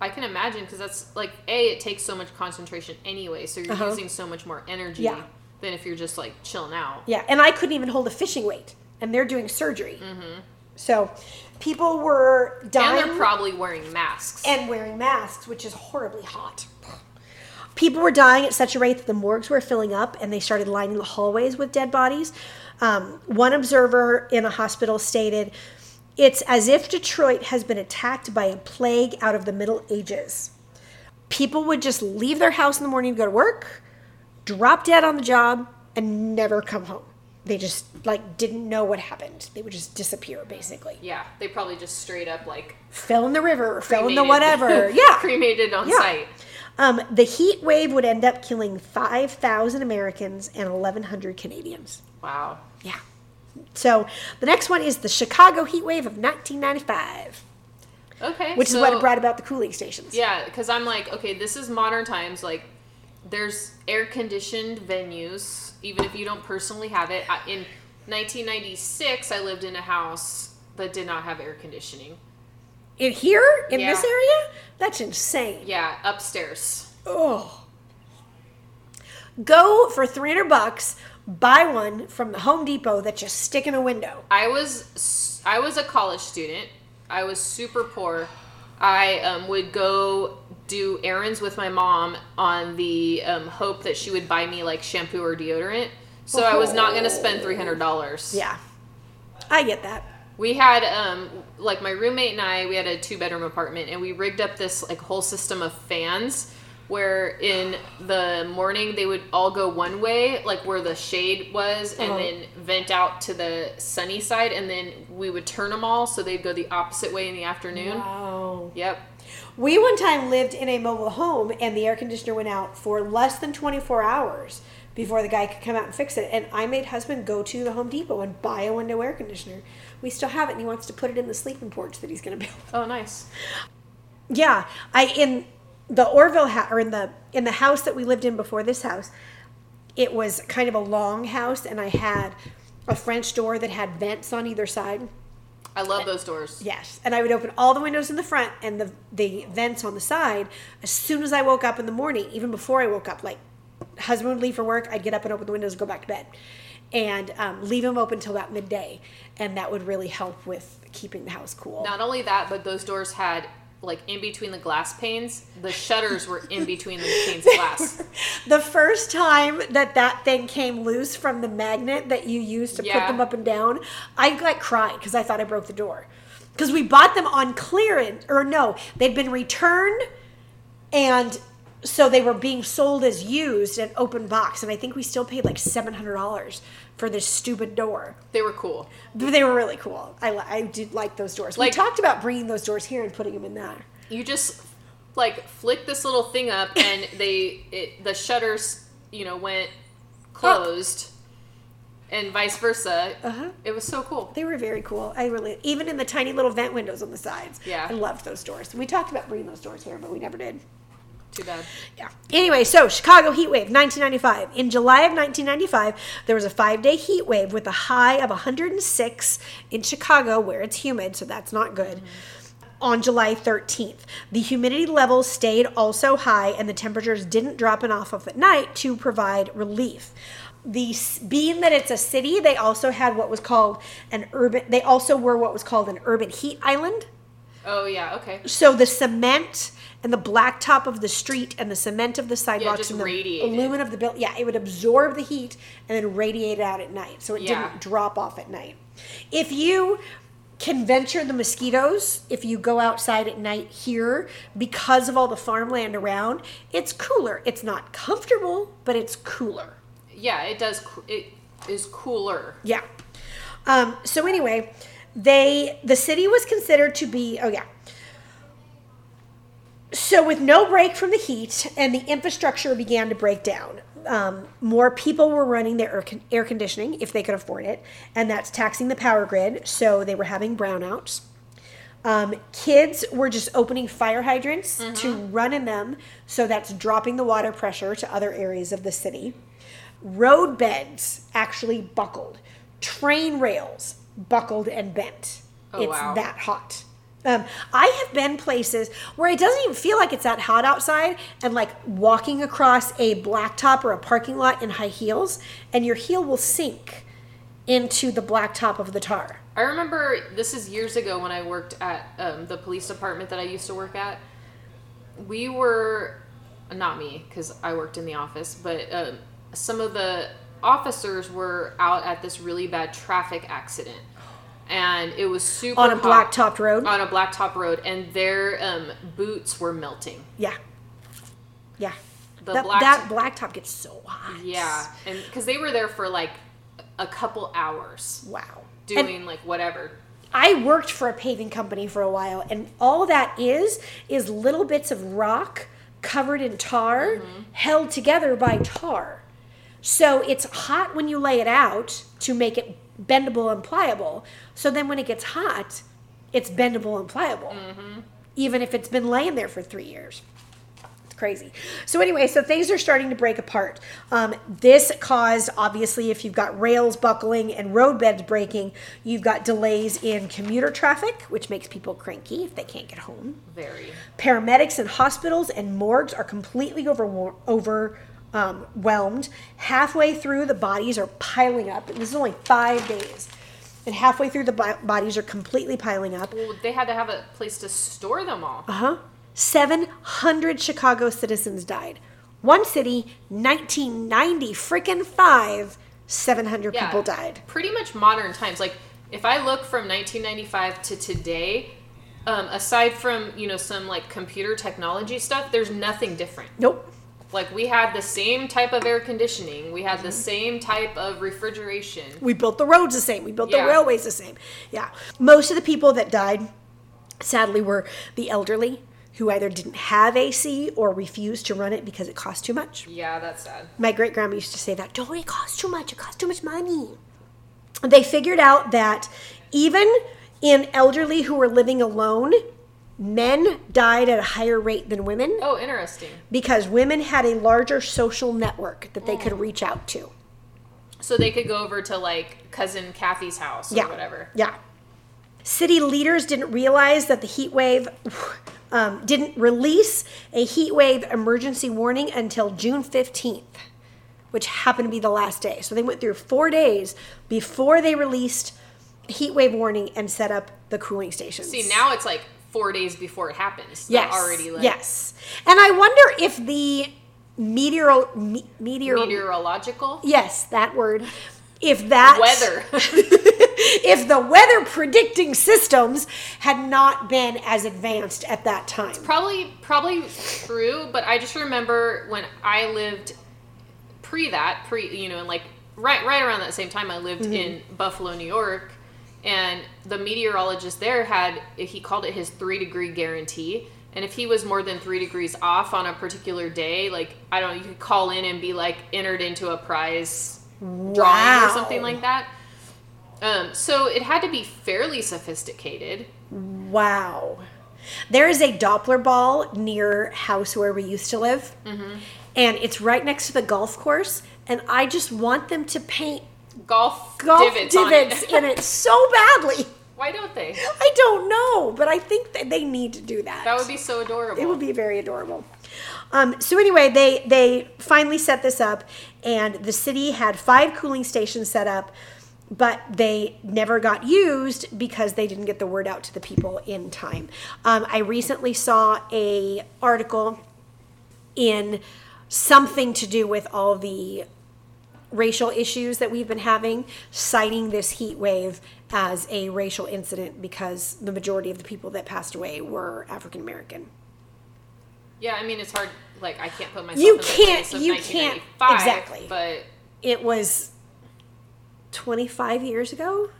I can imagine because that's like a it takes so much concentration anyway, so you're Uh-huh. using so much more energy Yeah. than if you're just like chilling out. Yeah, and I couldn't even hold a fishing weight, and they're doing surgery. So people were And dying they're probably wearing masks. and wearing masks, which is horribly hot. People were dying at such a rate that the morgues were filling up and they started lining the hallways with dead bodies. Um, one observer in a hospital stated, It's as if Detroit has been attacked by a plague out of the Middle Ages. People would just leave their house in the morning to go to work, drop dead on the job, and never come home. They just like didn't know what happened. They would just disappear basically. yeah, they probably just straight up like Fell in the river, fell in the whatever. Yeah. cremated on Yeah. site. Um, the heat wave would end up killing 5,000 Americans and 1,100 Canadians. Wow. Yeah. So the next one is the Chicago heat wave of 1995, Okay. which is so- what brought about the cooling stations. Yeah, because I'm like, okay, this is modern times. Like, there's air conditioned venues, even if you don't personally have it. In 1996, I lived in a house that did not have air conditioning. In here, in Yeah. this area, that's insane. Yeah, upstairs. Oh. Go for 300 bucks, buy one from the Home Depot that you stick in a window. I was I was a college student. I was super poor. I um, would go do errands with my mom on the um, hope that she would buy me like shampoo or deodorant. So I was not going to spend three hundred dollars. Yeah. I get that. We had um like my roommate and I we had a two bedroom apartment and we rigged up this like whole system of fans where in the morning they would all go one way like where the shade was and Uh-huh. then vent out to the sunny side and then we would turn them all so they'd go the opposite way in the afternoon. Wow. Yep. We one time lived in a mobile home and the air conditioner went out for less than 24 hours before the guy could come out and fix it. And I made husband go to the Home Depot and buy a window air conditioner. We still have it and he wants to put it in the sleeping porch that he's going to build. Oh, nice. Yeah, I in the Orville house or in the in the house that we lived in before this house, it was kind of a long house and I had a French door that had vents on either side. I love those doors. Yes, and I would open all the windows in the front and the the vents on the side as soon as I woke up in the morning, even before I woke up. Like, husband would leave for work, I'd get up and open the windows and go back to bed, and um, leave them open till about midday, and that would really help with keeping the house cool. Not only that, but those doors had like in between the glass panes, the shutters were in between the panes of glass. the first time that that thing came loose from the magnet that you used to put them up and down, I like cried because I thought I broke the door. Because we bought them on clearance, or no, they'd been returned, and so they were being sold as used an open box, and I think we still paid like seven hundred dollars for this stupid door. They were cool. They were really cool. I, I did like those doors. we talked about bringing those doors here and putting them in there. you just like flick this little thing up and they it, the shutters you know went closed and vice versa Uh-huh. it was so cool They were very cool. I really, even in the tiny little vent windows on the sides. Yeah. I loved those doors. We talked about bringing those doors here, but we never did. Too bad Yeah. Anyway, so Chicago heat wave, 1995. In July of 1995, there was a five day heat wave with a high of 106 in Chicago, where it's humid, so that's not good. On July 13th, the humidity levels stayed also high, and the temperatures didn't drop enough off at night to provide relief. The being that it's a city, they also had what was called an urban. They also were what was called an urban heat island. oh yeah okay So the cement and the blacktop of the street and the cement of the sidewalks just and the radiated. aluminum of the building, yeah, it would absorb the heat and then radiate it out at night, so it Yeah. didn't drop off at night. If you can venture the mosquitoes, if you go outside at night here, because of all the farmland around, it's cooler. It's not comfortable, but it's cooler. yeah it does it is cooler Yeah. Um, so anyway, they the city was considered to be oh yeah. So with no break from the heat and the infrastructure began to break down, um, more people were running their air, con- air conditioning if they could afford it, and that's taxing the power grid. So they were having brownouts. Um, kids were just opening fire hydrants to run in them, so that's dropping the water pressure to other areas of the city. Road beds actually buckled. Train rails buckled and bent. Oh, it's wow. that hot. Um, I have been places where it doesn't even feel like it's that hot outside, and like walking across a blacktop or a parking lot in high heels, and your heel will sink into the blacktop of the tar. I remember this is years ago when I worked at um, the police department that I used to work at. We were, not me, because I worked in the office, but um, some of the officers were out at this really bad traffic accident. And it was super On a hot- blacktopped road? On a blacktop road, and their um, boots were melting. Yeah, yeah. The that, black- that blacktop gets so hot. Yeah, and because they were there for like a couple hours Wow. doing And like whatever. I worked for a paving company for a while, and all that is is little bits of rock covered in tar, Mm-hmm. held together by tar. So it's hot when you lay it out to make it bendable and pliable. So then when it gets hot, it's bendable and pliable, Mm-hmm. even if it's been laying there for three years. It's crazy. So anyway, so things are starting to break apart. Um, this caused, obviously, if you've got rails buckling and roadbeds breaking, you've got delays in commuter traffic, which makes people cranky if they can't get home. Very. Paramedics and hospitals and morgues are completely over over um, whelmed. Halfway through, the bodies are piling up. And this is only five days. And halfway through, the bo- bodies are completely piling up. Well, they had to have a place to store them all. Uh huh. 700 Chicago citizens died. One city, 1990, freaking five, 700 Yeah, people died. Pretty much modern times. Like if I look from 1995 to today, um, aside from you know some like computer technology stuff, there's nothing different. Nope. Like we had the same type of air conditioning, we had the same type of refrigeration. We built the roads the same. We built the railways the same. Yeah. Most of the people that died, sadly, were the elderly who either didn't have AC or refused to run it because it cost too much. Yeah, that's sad. My great grandma used to say that, don't it costs too much, it costs too much money. They figured out that even in elderly who were living alone, men died at a higher rate than women Oh, interesting. because women had a larger social network that they could reach out to. So they could go over to like cousin Kathy's house or Yeah. whatever. Yeah. City leaders didn't realize that the heat wave um, didn't release a heat wave emergency warning until June 15th, which happened to be the last day. So they went through four days before they released heat wave warning and set up the cooling stations. See, now it's like four days before it happens. Yes, already like yes. And I wonder if the meteor me, meteor meteorological yes that word if that weather. if the weather predicting systems had not been as advanced at that time. It's probably probably true, but I just remember when I lived pre that, pre you know, like right right around that same time I lived Mm-hmm. in Buffalo, New York, and the meteorologist there had he called it his 3 degree guarantee. And if he was more than three degrees off on a particular day, like I don't know, you could call in and be like entered into a prize drawing Wow. or something like that. Um, so it had to be fairly sophisticated. Wow. There is a Doppler ball near house where we used to live, Mm-hmm. and it's right next to the golf course. And I just want them to paint Golf, golf divots, divots, it. in it so badly. Why don't they? I don't know, but I think that they need to do that. That would be so adorable. It would be very adorable. Um, so anyway, they they finally set this up, and the city had five cooling stations set up, but they never got used because they didn't get the word out to the people in time. Um, I recently saw a article in something to do with all the racial issues that we've been having, citing this heat wave as a racial incident because the majority of the people that passed away were African American. Yeah, I mean it's hard. Like I can't put myself. You in the can't- place of you can't- 1995, exactly. But It was 25 years ago.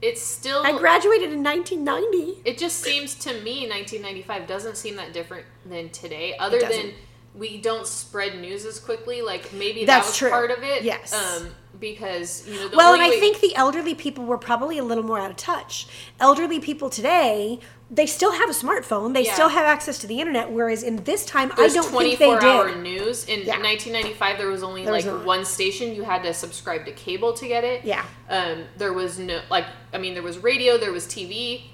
it's still. I graduated in 1990. it just seems to me 1995 doesn't seem that different than today. Other than we don't spread news as quickly. Like maybe That's that was true. part of it. Yes. Um, because you know. The Well, and I way- think the elderly people were probably a little more out of touch. Elderly people today, they still have a smartphone, they Yeah. still have access to the internet, whereas in this time, There's I don't think 24 they hour did. news. In Yeah. 1995, there was only There like not. one station. You had to subscribe to cable to get it. Yeah. Um, there was no like. I mean, there was radio. There was TV.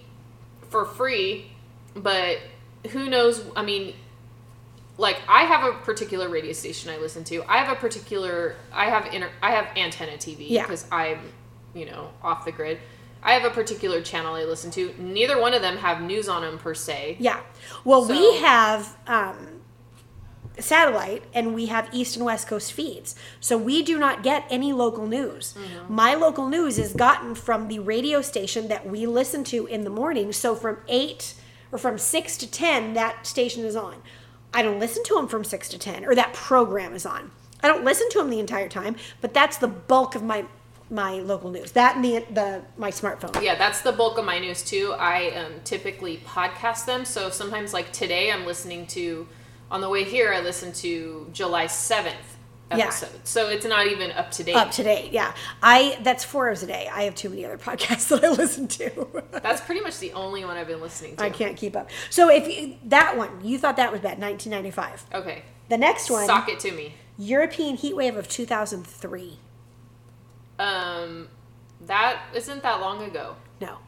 for free, but who knows? I mean, like I have a particular radio station I listen to. I have a particular I have inter, I have antenna TV Yeah. because I'm, you know, off the grid. I have a particular channel I listen to. Neither one of them have news on them per se. Yeah. Well, we have um, satellite and we have East and West Coast feeds. So we do not get any local news. Mm-hmm. My local news is gotten from the radio station that we listen to in the morning. So from 8 or from 6 to 10, that station is on. I don't listen to them from 6 to 10 or that program is on. I don't listen to them the entire time, but that's the bulk of my my local news. That and the the my smartphone. Yeah, that's the bulk of my news too. I um, typically podcast them. So sometimes, like today, I'm listening to, on the way here, I listened to July 7th Yeah. episode. So it's not even up to date. Up to date, yeah. I that's four hours a day. I have too many other podcasts that I listen to. That's pretty much the only one I've been listening to. I can't keep up. So if you, that one you thought that was bad, 1995. Okay. The next one, Sock it to me. European heat wave of 2003. Um, that isn't that long ago. No,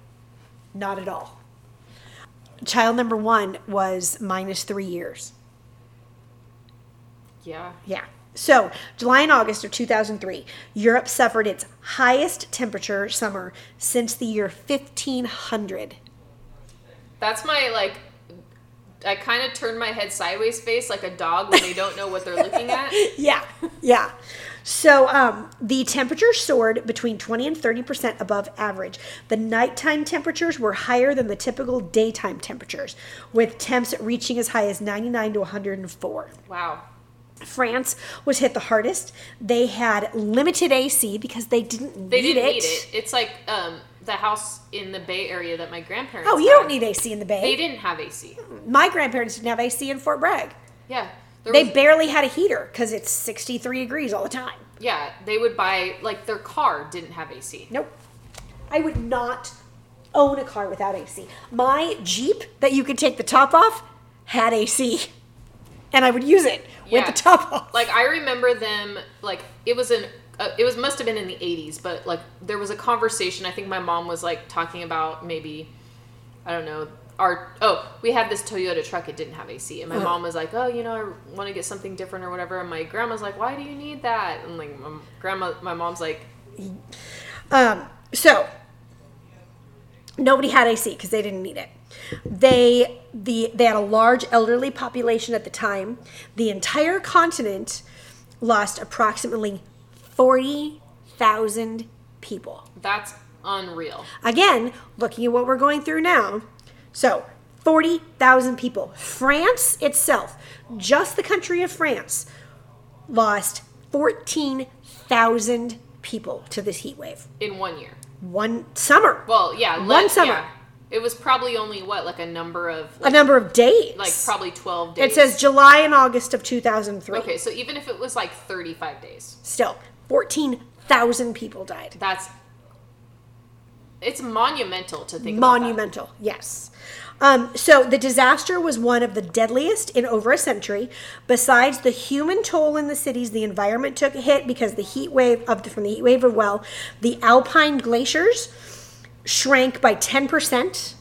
not at all. Child number one was minus three years. Yeah. Yeah. So, July and August of 2003, Europe suffered its highest temperature summer since the year 1500. That's my like. I kind of turn my head sideways face like a dog when they don't know what they're looking at. Yeah, yeah. So um, the temperature soared between 20 and 30 percent above average. The nighttime temperatures were higher than the typical daytime temperatures, with temps reaching as high as 99 to 104. Wow. France was hit the hardest. They had limited AC because they didn't They need didn't it. need it. It's like um, the house in the Bay Area that my grandparents. Oh, you had. don't need AC in the Bay. They didn't have AC. My grandparents didn't have AC in Fort Bragg. Yeah. They was- barely had a heater because it's 63 degrees all the time. yeah, they would buy like their car didn't have AC. Nope. I would not own a car without AC. My Jeep that you could take the top off had AC. And I would use it with the top off. Like I remember them like it was an uh, it was must have been in the 80s, but like there was a conversation. I think my mom was like talking about maybe I don't know our oh we had this Toyota truck. It didn't have AC, and my Uh-huh. mom was like, oh you know I want to get something different or whatever. And my grandma's like, why do you need that? And like my grandma, my mom's like, Um, so nobody had AC because they didn't need it. They the they had a large elderly population at the time. The entire continent lost approximately forty thousand people. that's unreal. Again, looking at what we're going through now. So, 40,000 people. France itself, just the country of France, lost 14,000 people to this heat wave. In one year. One summer. Well, yeah, One let- summer. yeah. It was probably only what like a number of a number of days. like probably 12 days. It says July and August of 2003. Okay, so even if it was like 35 days, Still, 14,000 people died. that's it's monumental to think. Monumental, yes. Um, so the disaster was one of the deadliest in over a century. Besides the human toll in the cities, the environment took a hit because the heat wave of the, from the heat wave of well, the alpine glaciers shrank by ten percent.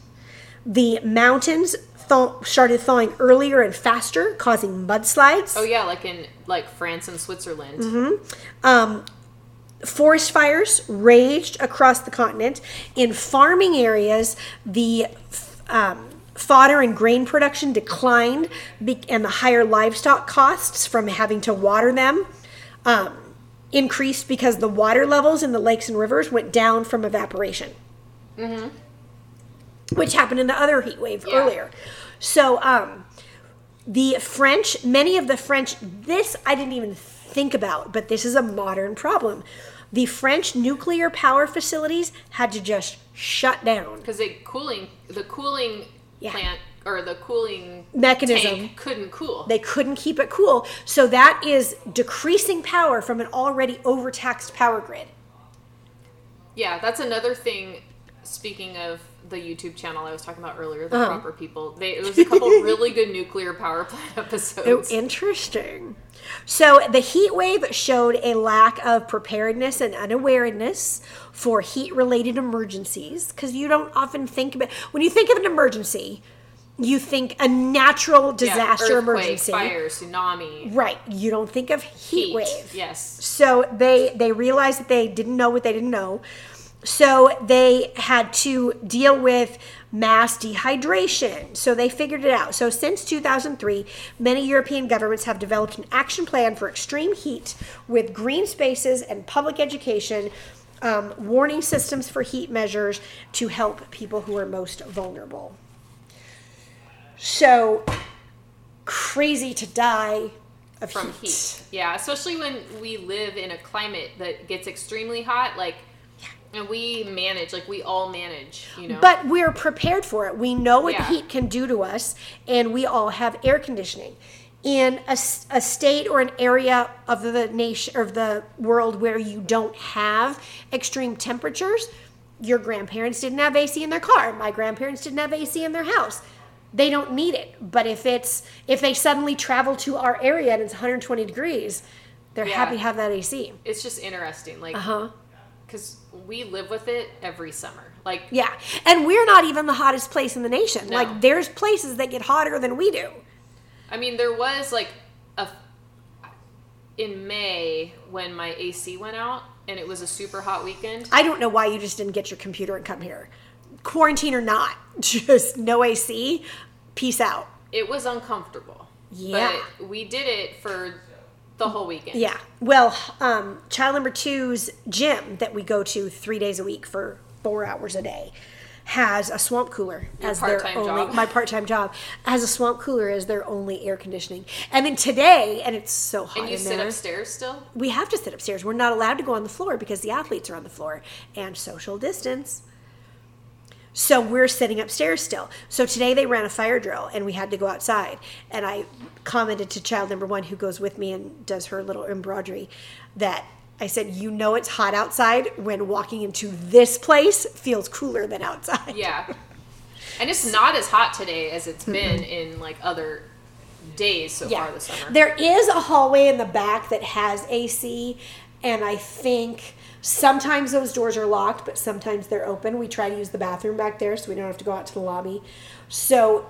The mountains thaw- started thawing earlier and faster, causing mudslides. Oh yeah, like in like France and Switzerland. Mm-hmm. Um, forest fires raged across the continent. In farming areas, the um, fodder and grain production declined, be- and the higher livestock costs from having to water them um, increased because the water levels in the lakes and rivers went down from evaporation. Which happened in the other heat wave Yeah. earlier. So, um, the French, many of the French, this I didn't even think about, but this is a modern problem. The French nuclear power facilities had to just shut down. Because the cooling, the cooling Yeah. plant or the cooling Mechanism. couldn't cool. They couldn't keep it cool. So that is decreasing power from an already overtaxed power grid. yeah, that's another thing. Speaking of the YouTube channel I was talking about earlier, the uh-huh. proper people. They it was a couple really good nuclear power plant Oh, episodes. interesting. So the heat wave showed a lack of preparedness and unawareness for heat related emergencies because you don't often think about when you think of an emergency, you think a natural disaster earthquake, emergency. fire, tsunami, Right. You don't think of heat, heat. wave. Yes. So they they realized that they didn't know what they didn't know. So they had to deal with mass dehydration. So they figured it out. So since 2003, many European governments have developed an action plan for extreme heat with green spaces and public education, um, warning systems for heat measures to help people who are most vulnerable. So crazy to die of from heat. Yeah, especially when we live in a climate that gets extremely hot, like, and we manage, like we all manage, you know. But we're prepared for it. We know what Yeah. heat can do to us, and we all have air conditioning. In a, a state or an area of the nation or of the world where you don't have extreme temperatures, your grandparents didn't have AC in their car. My grandparents didn't have AC in their house. They don't need it. But if it's if they suddenly travel to our area and it's 120 degrees, they're Yeah. happy to have that AC. it's just interesting, like, Uh huh. Because we live with it every summer. Like, Yeah, and we're not even the hottest place in the nation. No. Like, there's places that get hotter than we do. I mean, there was like a in May when my AC went out and it was a super hot weekend. I don't know why you just didn't get your computer and come here. Quarantine or not, just no AC. Peace out. It was uncomfortable. Yeah. But we did it for the whole weekend. Yeah. Well, um, child number two's gym that we go to three days a week for four hours a day has a swamp cooler Your as their only job. my part-time job has a swamp cooler as their only air conditioning. And then today, and it's so hot And you sit there. upstairs still? we have to sit upstairs. We're not allowed to go on the floor because the athletes are on the floor and social distance. So we're sitting upstairs still. So today they ran a fire drill and we had to go outside. And I commented to child number one who goes with me and does her little embroidery that I said, You know, it's hot outside when walking into this place feels cooler than outside. Yeah. and it's not as hot today as it's been in like other days so far this summer. There is a hallway in the back that has AC, and I think sometimes those doors are locked, but sometimes they're open. We try to use the bathroom back there so we don't have to go out to the lobby. So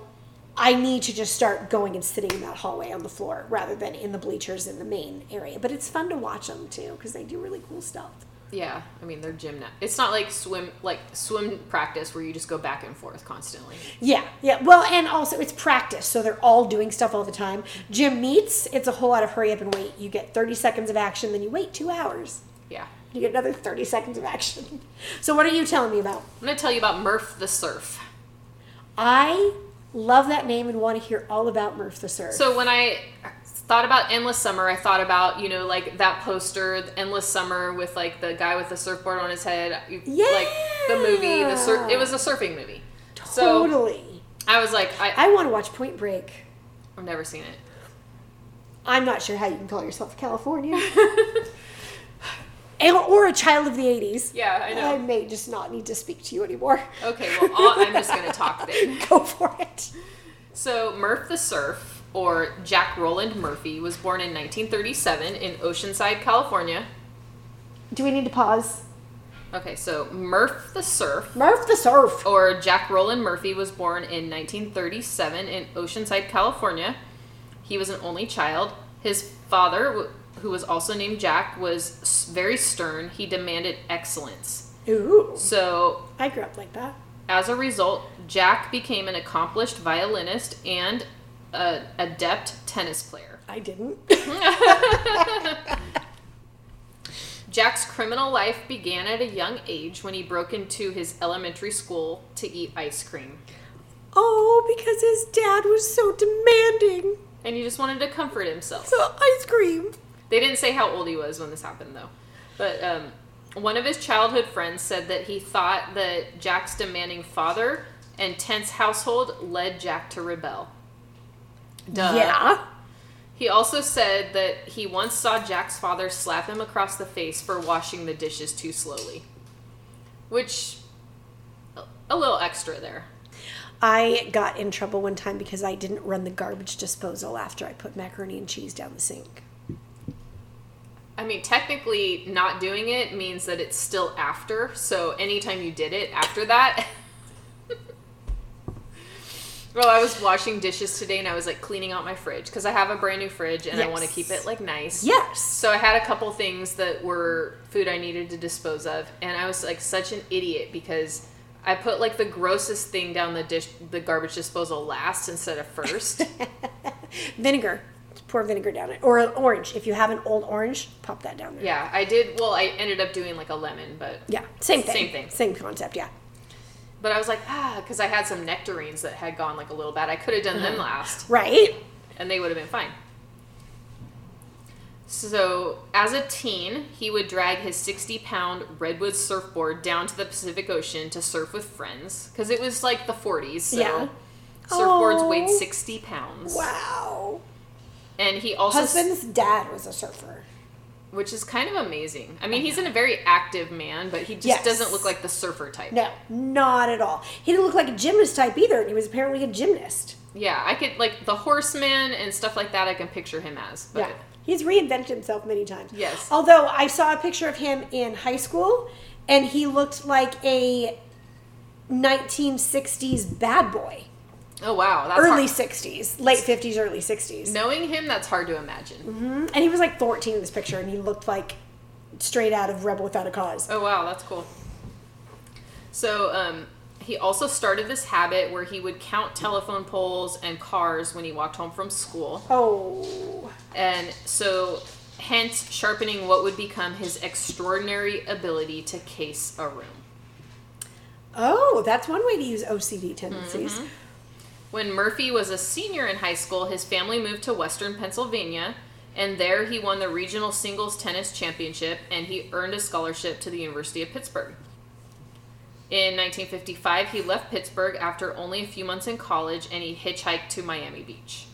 I need to just start going and sitting in that hallway on the floor rather than in the bleachers in the main area. But it's fun to watch them too because they do really cool stuff. yeah, I mean they're gymnast. It's not like swim like swim practice where you just go back and forth constantly. Yeah, yeah. Well, and also it's practice, so they're all doing stuff all the time. Gym meets, it's a whole lot of hurry up and wait. You get 30 seconds of action, then you wait two hours. Yeah. You get another 30 seconds of action. So, what are you telling me about? I'm gonna tell you about Murph the Surf. I love that name and want to hear all about Murph the Surf. So when I thought about Endless Summer, I thought about, you know, like that poster, Endless Summer with like the guy with the surfboard on his head. You- Like the movie, the sur- it was a surfing movie. So totally. I was like, I, I want to watch Point Break. I've never seen it. I'm not sure how you can call yourself a Californian. And- or a child of the 80s. Yeah, I know. I may just not need to speak to you anymore. Okay, well, I'm just gonna talk then. Go for it. So Murph the Surf, or Jack Roland Murphy, was born in 1937 in Oceanside, California. Do we need to pause? Okay, so Murph the Surf, Murph the Surf. or Jack Roland Murphy, was born in 1937 in Oceanside, California. He was an only child. His father, who was also named Jack, was very stern. He demanded excellence. Ooh. So, I grew up like that. as a result, Jack became an accomplished violinist and an adept tennis player. I didn't. Jack's criminal life began at a young age when he broke into his elementary school to eat ice cream. Oh, because his dad was so demanding. And he just wanted to comfort himself. So ice cream. They didn't say how old he was when this happened, though. But um, one of his childhood friends said that he thought that Jack's demanding father and tense household led Jack to rebel. Duh. Yeah. He also said that he once saw Jack's father slap him across the face for washing the dishes too slowly. Which, a little extra there. I got in trouble one time because I didn't run the garbage disposal after I put macaroni and cheese down the sink. I mean, technically, not doing it means that it's still after. So anytime you did it after that. well, I was washing dishes today and I was like cleaning out my fridge because I have a brand new fridge and I want to keep it like nice. Yes. So I had a couple things that were food I needed to dispose of, and I was like such an idiot because I put like the grossest thing down the dish, the garbage disposal last instead of first. Vinegar. Pour vinegar down it. Or an orange. If you have an old orange, pop that down there. yeah, I did. Well, I ended up doing like a lemon, but Yeah. Same thing. Same thing. Same concept, yeah. but I was like ah, because I had some nectarines that had gone like a little bad. I could have done them last, Right? and they would have been fine. So, as a teen, he would drag his 60 pound redwood surfboard down to the Pacific Ocean to surf with friends because it was like the 40s. So, Yeah. surfboards weighed Oh. 60 pounds. Wow. And he also, Husband's dad was a surfer. which is kind of amazing. I mean, he's in a very active man, but he just Yes. doesn't look like the surfer type. No, not at all. He didn't look like a gymnast type either, and he was apparently a gymnast. Yeah, I could, like, the horseman and stuff like that, I can picture him as. But Yeah. He's reinvented himself many times. Yes. Although I saw a picture of him in high school and he looked like a 1960s bad boy. Oh, wow. That's early hard. 60s, late 50s, early 60s. Knowing him, that's hard to imagine. Mhm. And he was like 14 in this picture and he looked like straight out of Rebel Without a Cause. Oh wow, that's cool. So um, he also started this habit where he would count telephone poles and cars when he walked home from school, Oh. and so hence sharpening what would become his extraordinary ability to case a room. Oh, that's one way to use OCD tendencies. Mm-hmm. When Murphy was a senior in high school, his family moved to Western Pennsylvania, and there he won the regional singles tennis championship and he earned a scholarship to the University of Pittsburgh. In 1955, he left Pittsburgh after only a few months in college and he hitchhiked to Miami Beach.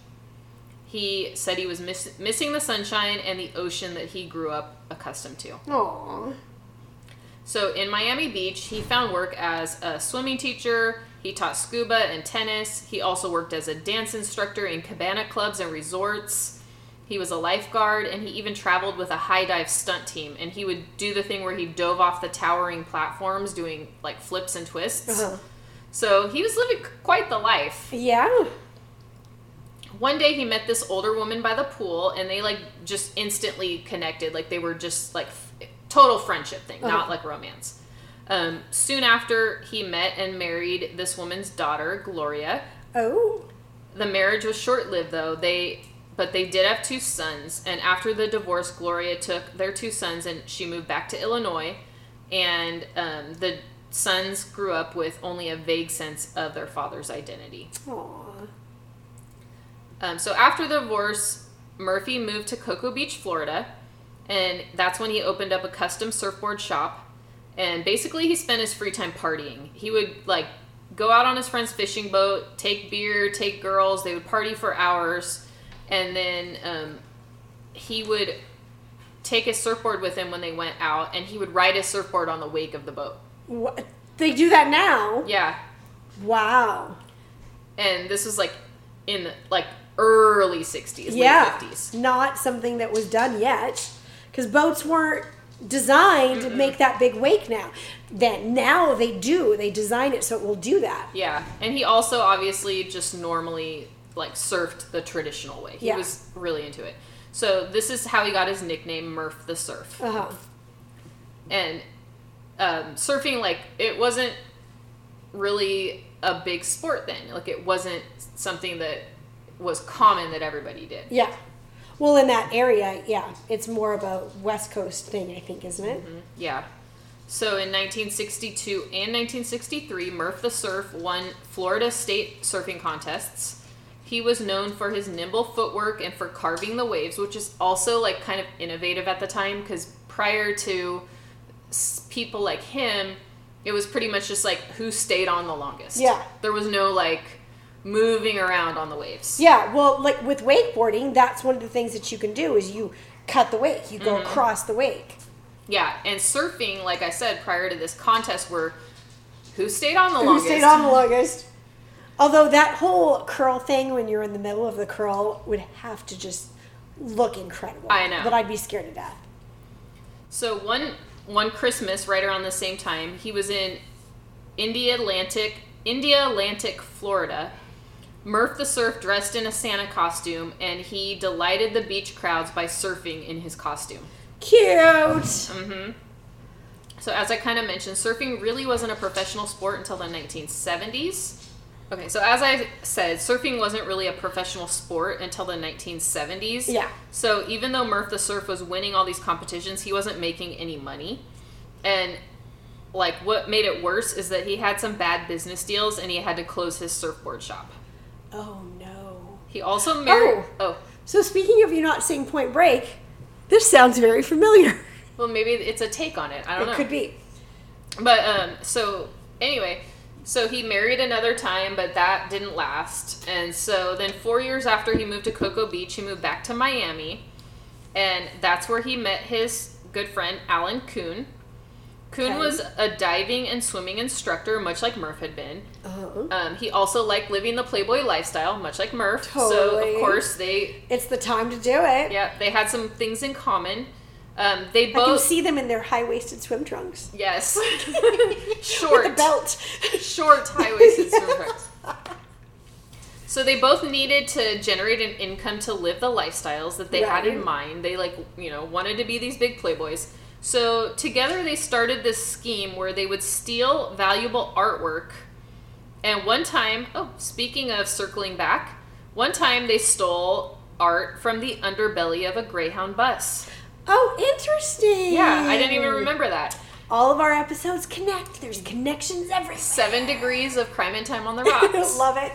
He said he was miss- missing the sunshine and the ocean that he grew up accustomed to. Aw. So in Miami Beach, he found work as a swimming teacher. He taught scuba and tennis. He also worked as a dance instructor in cabana clubs and resorts. He was a lifeguard and he even traveled with a high dive stunt team. And he would do the thing where he dove off the towering platforms doing like flips and twists. Uh-huh. So he was living quite the life. Yeah. One day he met this older woman by the pool and they like just instantly connected. Like they were just like f- total friendship thing, not Uh-huh. like romance. Um, soon after he met and married this woman's daughter, Gloria. Oh. The marriage was short lived though. They but they did have two sons and after the divorce Gloria took their two sons and she moved back to Illinois and um, the sons grew up with only a vague sense of their father's identity. Aw. Um, so after the divorce, Murphy moved to Cocoa Beach, Florida, and that's when he opened up a custom surfboard shop. And basically, he spent his free time partying. He would like go out on his friend's fishing boat, take beer, take girls. They would party for hours, and then um, he would take his surfboard with him when they went out, and he would ride his surfboard on the wake of the boat. What? They do that now? Yeah, Wow. and this was like in the, like early '60s, yeah. late '50s. Not something that was done yet. Because boats weren't designed to make that big wake now. Then now they do. They design it so it will do that. Yeah, and he also obviously just normally like surfed the traditional way. He Yeah. was really into it. So this is how he got his nickname Murph the Surf. Uh huh. And um, surfing like it wasn't really a big sport then. Like it wasn't something that was common that everybody did. Yeah. Well, in that area, yeah, it's more of a West Coast thing, I think, isn't it? Mm-hmm. Yeah. So in 1962 and 1963, Murph the Surf won Florida state surfing contests. He was known for his nimble footwork and for carving the waves, which is also like kind of innovative at the time because prior to people like him, it was pretty much just like who stayed on the longest. Yeah. There was no like moving around on the waves. Yeah. Well, like with wakeboarding, that's one of the things that you can do is you cut the wake, you go mm-hmm. across the wake. Yeah, and surfing, like I said prior to this contest, were Who stayed on the Who longest? Who stayed on the longest? Although that whole curl thing when you're in the middle of the curl would have to just look incredible. I know. But I'd be scared to death. So one one Christmas, right around the same time, he was in Indialantic, India Atlantic, Florida. Murph the Surf dressed in a Santa costume, and he delighted the beach crowds by surfing in his costume. Cute. Mm-hmm. So, as I kind of mentioned, surfing really wasn't a professional sport until the 1970s. Okay, so as I said, surfing wasn't really a professional sport until the 1970s. Yeah. So, even though Murph the Surf was winning all these competitions, he wasn't making any money. And, like, what made it worse is that he had some bad business deals and he had to close his surfboard shop. Oh no. He also married. Oh. oh So speaking of you not seeing Point Break, this sounds very familiar. well, maybe it's a take on it. I don't It know. It could be. But um, so anyway, so he married another time, but that didn't last. And so then four years after he moved to Cocoa Beach, he moved back to Miami, and that's where he met his good friend Alan Kuhn. Kuhn Okay. was a diving and swimming instructor, much like Murph had been. Uh-huh. Um, he also liked living the Playboy lifestyle, much like Murph. So of course they, It's the time to do it. yeah, they had some things in common. Um, they I can both, see them in their high-waisted swim trunks. yes, With short a belt. short high-waisted swim trunks. So they both needed to generate an income to live the lifestyles that they had in mind. They like, you know, wanted to be these big playboys. So together they started this scheme where they would steal valuable artwork. And one time, oh, speaking of circling back, one time they stole art from the underbelly of a Greyhound bus. Oh, interesting. Yeah, I didn't even remember that. All of our episodes connect. There's connections everywhere. Seven degrees of crime and time on the rocks. Love it.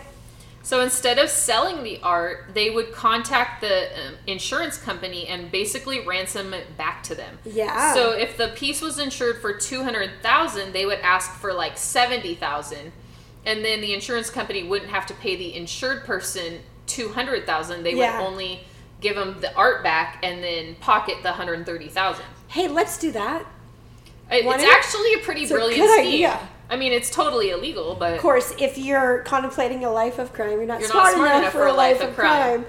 So instead of selling the art, they would contact the um, insurance company and basically ransom it back to them. Yeah. So if the piece was insured for two hundred thousand, they would ask for like seventy thousand, and then the insurance company wouldn't have to pay the insured person two hundred thousand. They Yeah. would only give them the art back and then pocket the hundred thirty thousand. Hey, let's do that. It's Want actually a pretty It's a brilliant good scheme. idea. I mean, it's totally illegal, but Of course, if you're contemplating a life of crime, you're not, You're smart, not smart enough, enough for a life of crime.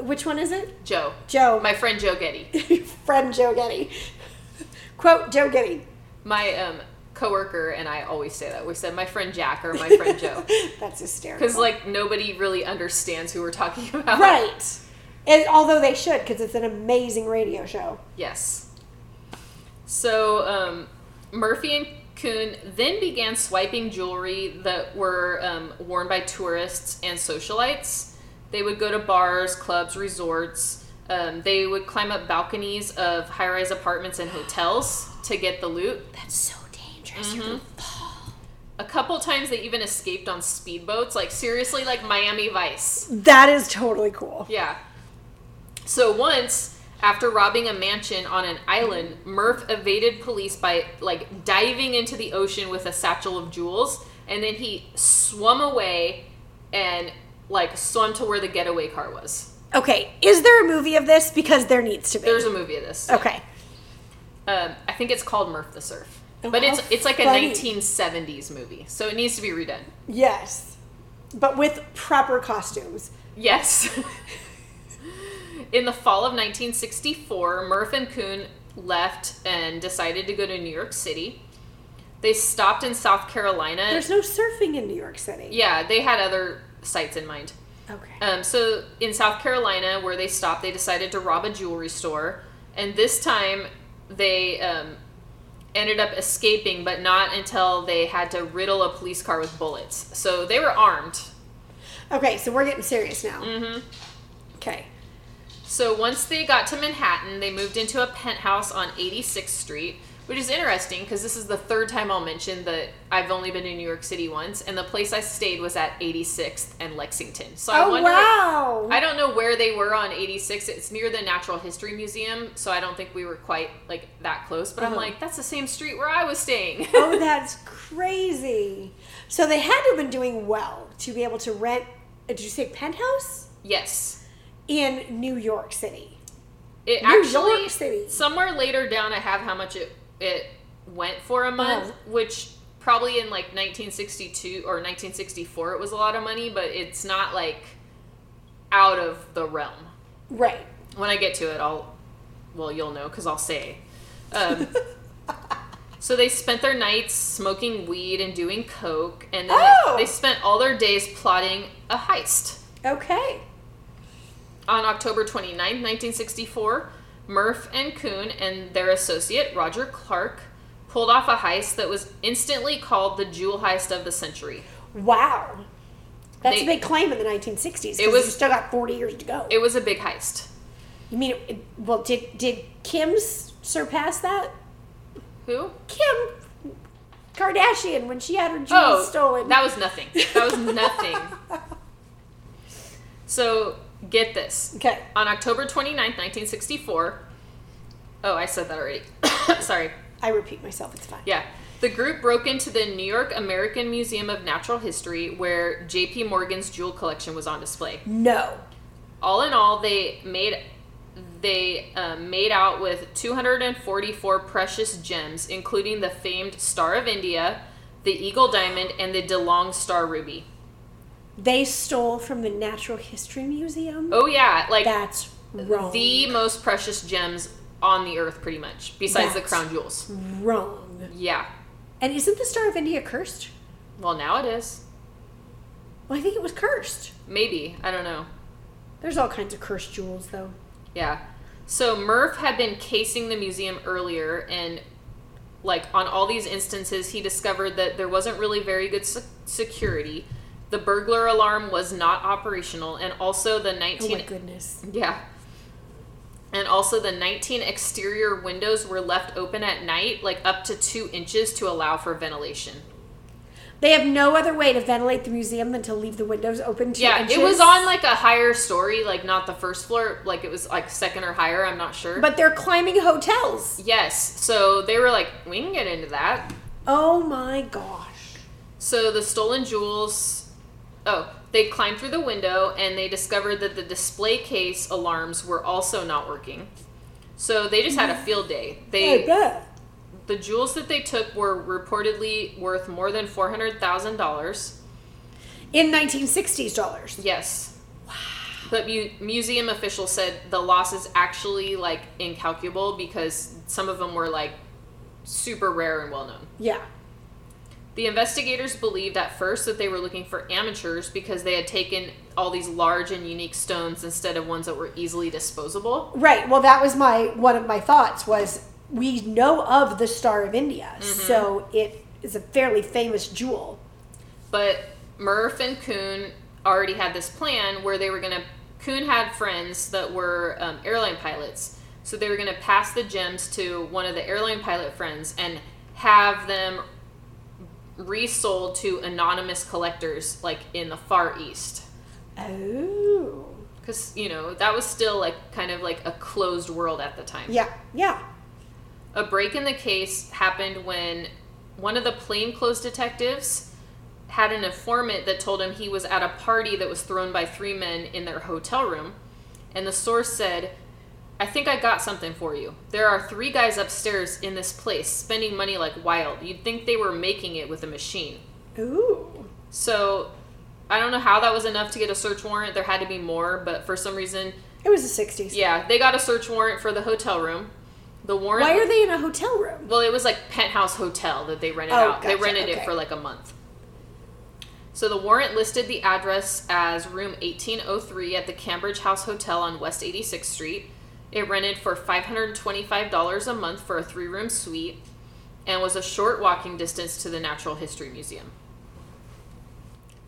Which one is it? Joe, Joe. my friend Joe Getty. friend Joe Getty. Quote Joe Getty. My um coworker and I always say that. We said my friend Jack or my friend Joe. That's hysterical. Because like nobody really understands who we're talking about. right. And although they should, because it's an amazing radio show. Yes. So um, Murphy and Kuhn then began swiping jewelry that were um, worn by tourists and socialites. They would go to bars, clubs, resorts. Um, they would climb up balconies of high-rise apartments and hotels to get the loot. That's so dangerous. You're Mm-hmm. gonna fall. A couple times they even escaped on speedboats, like seriously, like Miami Vice. That is totally cool. Yeah. So once, after robbing a mansion on an island, Murph evaded police by like diving into the ocean with a satchel of jewels, and then he swum away and like swum to where the getaway car was. Okay, is there a movie of this? Because there needs to be. There's a movie of this. okay. Um, I think it's called Murph the Surf, Oh, but it's it's like a 1970s movie, so it needs to be redone. Yes. But with proper costumes. Yes. In the fall of 1964, Murph and Kuhn left and decided to go to New York City. They stopped in South Carolina. There's no surfing in New York City. yeah, they had other sites in mind. Okay. Um, so in South Carolina, where they stopped, they decided to rob a jewelry store, and this time they um, ended up escaping, but not until they had to riddle a police car with bullets. So they were armed. Okay, so we're getting serious now. Mm-hmm. Okay. So once they got to Manhattan, they moved into a penthouse on 86th Street, which is interesting because this is the third time I'll mention that I've only been in New York City once, and the place I stayed was at 86th and Lexington. So I oh wonder. wow. I don't know where they were on 86. It's near the Natural History Museum, so I don't think we were quite like that close. But I'm Uh-huh. like, that's the same street where I was staying. oh, that's crazy. So they had to have been doing well to be able to rent. uh, Did you say penthouse yes. In New York City? It New actually York City. somewhere later down I have how much it it went for a month, Uh-huh. which probably in like 1962 or 1964 it was a lot of money, but it's not like out of the realm. Right. When I get to it, I'll well, you'll know because I'll say. Um, so they spent their nights smoking weed and doing coke, and then Oh! they spent all their days plotting a heist. Okay. On October 29, 1964, Murph and Kuhn and their associate, Roger Clark, pulled off a heist that was instantly called the jewel heist of the century. Wow. That's They- a big claim in the 1960s. It was- still got 40 years to go. It was a big heist. you mean, it, it- well, did did Kim's surpass that? Who? Kim Kardashian when she had her jewels Oh, stolen. that was nothing. That was nothing. so, get this. okay. On October 29th, 1964, oh, I said that already. Sorry. I repeat myself. It's fine. Yeah. The group broke into the New York American Museum of Natural History where JP Morgan's jewel collection was on display. No. All in all, they made they um, made out with 244 precious gems, including the famed Star of India, the Eagle Diamond, and the DeLong Star Ruby. They stole from the Natural History Museum. Oh yeah, like That's wrong. the most precious gems on the earth, pretty much, besides the crown jewels. wrong. Yeah. And isn't the Star of India cursed? Well, now it is. Well, I think it was cursed. Maybe I don't know. There's all kinds of cursed jewels, though. Yeah. So Murph had been casing the museum earlier, and like on all these instances, he discovered that there wasn't really very good se- security. The burglar alarm was not operational, and also the Oh 19 my goodness. yeah. And also the 19 exterior windows were left open at night, like up to two inches to allow for ventilation. They have no other way to ventilate the museum than to leave the windows open two yeah, inches. it was on like a higher story, like not the first floor, like it was like second or higher. I'm not sure. But they're climbing hotels. yes, so they were like, we can get into that. Oh my gosh. So the stolen jewels. Oh, they climbed through the window and they discovered that the display case alarms were also not working. So they just had a field day. They bet. the jewels that they took were reportedly worth more than four hundred thousand dollars. In 1960s dollars. Yes. Wow. But mu- museum officials said the loss is actually like incalculable because some of them were like super rare and well known. Yeah. The investigators believed at first that they were looking for amateurs because they had taken all these large and unique stones instead of ones that were easily disposable. Right. Well, that was my one of my thoughts was we know of the Star of India, so it is a fairly famous jewel. But Murph and Kuhn already had this plan where they were going to. Kuhn had friends that were um, airline pilots, so they were going to pass the gems to one of the airline pilot friends and have them resold to anonymous collectors, like in the Far East. Oh. Because, you know, that was still like kind of like a closed world at the time. Yeah. Yeah. A break in the case happened when one of the plainclothes detectives had an informant that told him he was at a party that was thrown by three men in their hotel room. And the source said, I think I got something for you. There are three guys upstairs in this place spending money like wild. You'd think they were making it with a machine. Ooh. So I don't know how that was enough to get a search warrant. There had to be more, but for some reason, It was the 60s. yeah, they got a search warrant for the hotel room. The warrant Why are they in a hotel room? well, it was like penthouse hotel that they rented Oh, out. They gotcha, rented it for like a month. So the warrant listed the address as room 1803 at the Cambridge House Hotel on West 86th Street. It rented for $525 a month for a three-room suite and was a short walking distance to the Natural History Museum.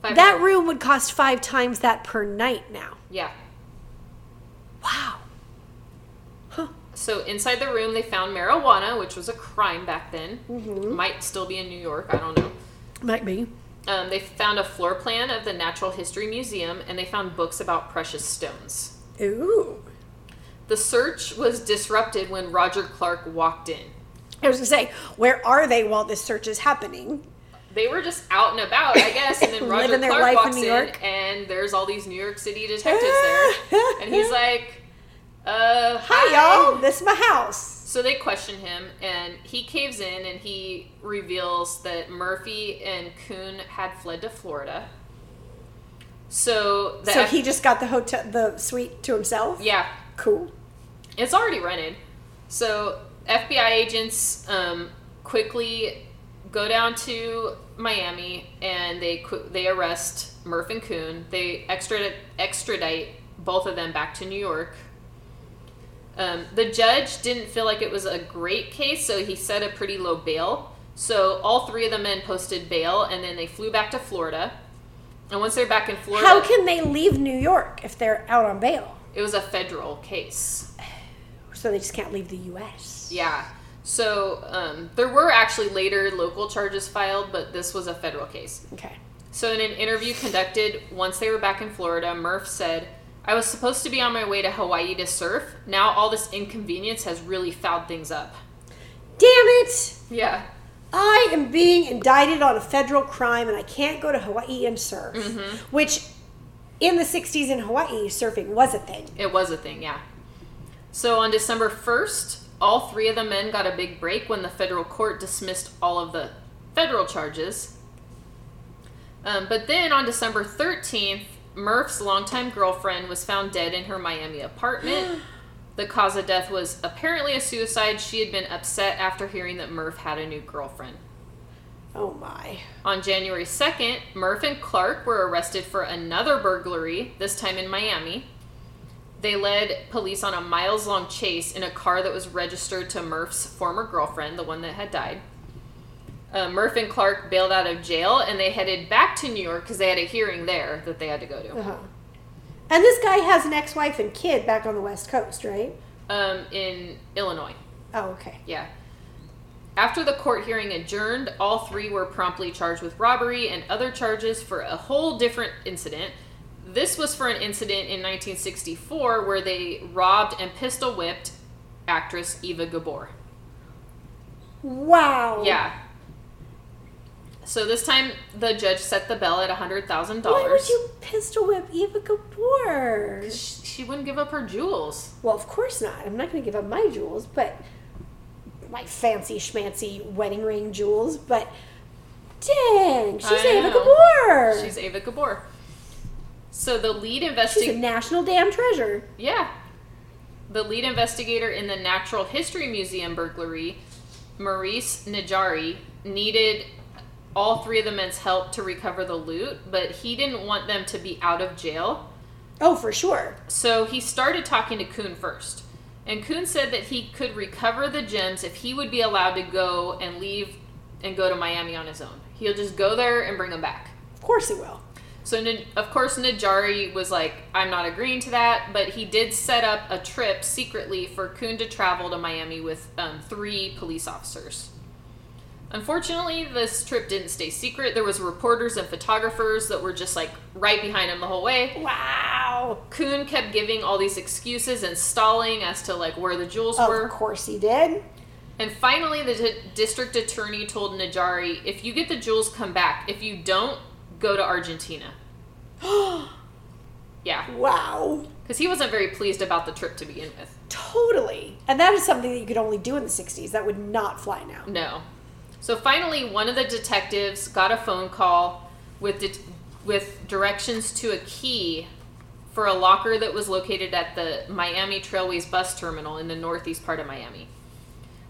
That 500 room would cost five times that per night now. Yeah. Wow. Huh. So inside the room, they found marijuana, which was a crime back then. Mm-hmm. Might still be in New York. I don't know. Might be. Um, they found a floor plan of the Natural History Museum and they found books about precious stones. Ooh. The search was disrupted when Roger Clark walked in. I was gonna say, where are they while this search is happening? They were just out and about, I guess, and then Roger Clark in walks New in, and there's all these New York City detectives there, and he's like, "Uh, Hi, y'all. This is my house. So they question him, and he caves in, and he reveals that Murphy and Kuhn had fled to Florida. So, So he just got the hotel, the suite to himself. yeah, Cool. It's already rented. So FBI agents um, quickly go down to Miami and they they arrest Murph and Kuhn. They extradite extradite both of them back to New York. Um, the judge didn't feel like it was a great case, so he set a pretty low bail. So all three of the men posted bail, and then they flew back to Florida. And once they're back in Florida, How can they leave New York if they're out on bail? it was a federal case. So they just can't leave the U.S. Yeah. So um, there were actually later local charges filed, but this was a federal case. Okay. So in an interview conducted once they were back in Florida, Murph said, I was supposed to be on my way to Hawaii to surf. Now all this inconvenience has really fouled things up. Damn it! Yeah. I am being indicted on a federal crime and I can't go to Hawaii and surf. Mm-hmm. Which, in the 60s in Hawaii, surfing was a thing. It was a thing, yeah. So on December 1st, all three of the men got a big break when the federal court dismissed all of the federal charges. Um, but then on December 13th, Murph's longtime girlfriend was found dead in her Miami apartment. the cause of death was apparently a suicide. She had been upset after hearing that Murph had a new girlfriend. Oh my. On January 2nd, Murph and Clark were arrested for another burglary, this time in Miami. They led police on a miles long chase in a car that was registered to Murph's former girlfriend, the one that had died. Uh, Murph and Clark bailed out of jail and they headed back to New York because they had a hearing there that they had to go to Uh-huh. And this guy has an ex wife and kid back on the West Coast, right? um, in Illinois. Oh, okay. Yeah. After the court hearing adjourned, all three were promptly charged with robbery and other charges for a whole different incident. This was for an incident in 1964 where they robbed and pistol whipped actress Eva Gabor. Wow. Yeah. So this time the judge set the bail at $100,000. Why would you pistol whip Eva Gabor? Sh- She wouldn't give up her jewels. Well, of course not. I'm not going to give up my jewels, but my fancy schmancy wedding ring jewels. But dang, she's know. Gabor. She's Eva Gabor. So the lead investigator. She's a national damn treasure. Yeah. The lead investigator in the Natural History Museum burglary, Maurice Najari, needed all three of the men's help to recover the loot, but he didn't want them to be out of jail. Oh, for sure. So he started talking to Kuhn first. And Kuhn said that he could recover the gems if he would be allowed to go and leave and go to Miami on his own. He'll just go there and bring them back. Of course he will. So, of course, Najari was like, I'm not agreeing to that, but he did set up a trip secretly for Kuhn to travel to Miami with um, three police officers. Unfortunately, this trip didn't stay secret. There was reporters and photographers that were just like right behind him the whole way. Wow. Kuhn kept giving all these excuses and stalling as to like where the jewels Of were. Of course he did. And finally, the d- district attorney told Najari, if you get the jewels, come back. If you don't, go to Argentina. Yeah. wow. Because he wasn't very pleased about the trip to begin with. Totally. And that is something that you could only do in the 60s. That would not fly now. No. So finally, one of the detectives got a phone call with det with directions to a key for a locker that was located at the Miami Trailways bus terminal in the northeast part of Miami.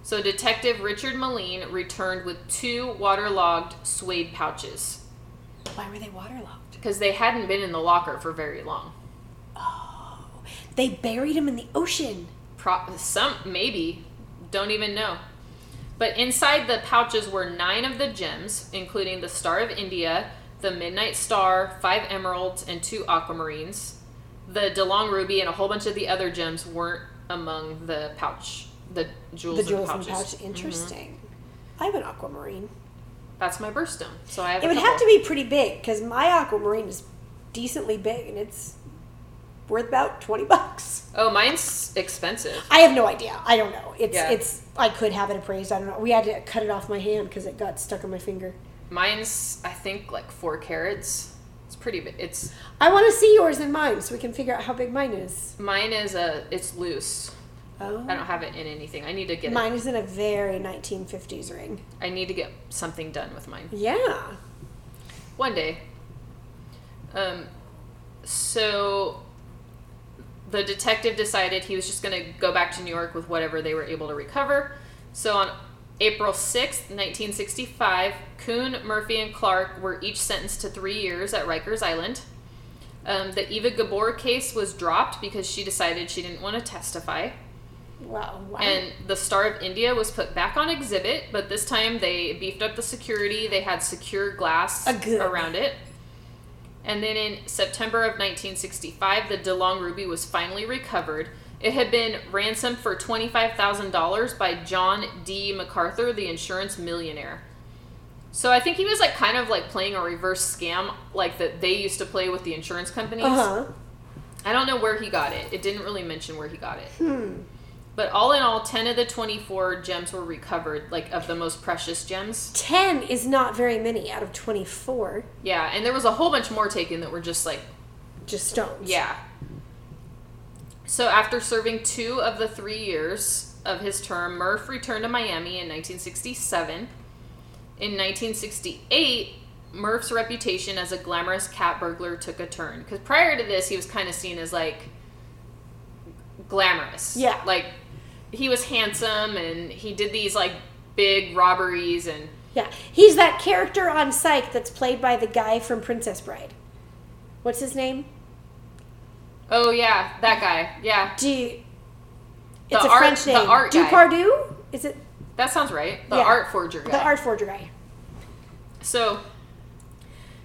So Detective Richard Moline returned with two waterlogged suede pouches Why were they waterlogged? because they hadn't been in the locker for very long. Oh, they buried him in the ocean. Pro- some maybe don't even know but inside the pouches were nine of the gems including the star of india the midnight star five emeralds and two aquamarines the delong ruby and a whole bunch of the other gems weren't among the pouch the jewels, The jewels in the pouches pouch. Mm-hmm. Interesting. I have an aquamarine. That's my birthstone so i have It would couple. have to be pretty big because my aquamarine is decently big and it's worth about 20 bucks. oh mine's expensive I have no idea. I don't know. It's Yeah. it's I could have it appraised. I don't know. We had to cut it off my hand because it got stuck on my finger. mine's i think like four carats it's pretty big it's I want to see yours and mine so we can figure out how big mine is. mine is a it's loose Oh. I don't have it in anything. I need to get. Mine is in a very 1950s ring. I need to get something done with mine Yeah. one day. Um, so the detective decided he was just going to go back to New York with whatever they were able to recover. So on April 6th, 1965, Kuhn, Murphy, and Clark were each sentenced to three years at Rikers Island. Um, the Eva Gabor case was dropped because she decided she didn't want to testify. Wow. wow. And the Star of India was put back on exhibit, but this time they beefed up the security. They had secure glass around it. And then in September of 1965, the DeLong Ruby was finally recovered. It had been ransomed for $25,000 by John D. MacArthur, the insurance millionaire. So I think he was like kind of like playing a reverse scam like that they used to play with the insurance companies. uh huh. I don't know where he got it. It didn't really mention where he got it. Hmm. But all in all, 10 of the 24 gems were recovered, like of the most precious gems. 10 is not very many out of 24. Yeah, and there was a whole bunch more taken that were just like, Just stones. yeah. So after serving two of the three years of his term, Murph returned to Miami in 1967. In 1968, Murph's reputation as a glamorous cat burglar took a turn. Because prior to this, he was kind of seen as like glamorous. Yeah. Like he was handsome and he did these like big robberies and Yeah. He's that character on Psych that's played by the guy from Princess Bride. What's his name? oh yeah, that guy. Yeah, Do you, It's The a art- French the name. art guy. Is it that sounds right. The Yeah. art forger guy. the art forger guy? So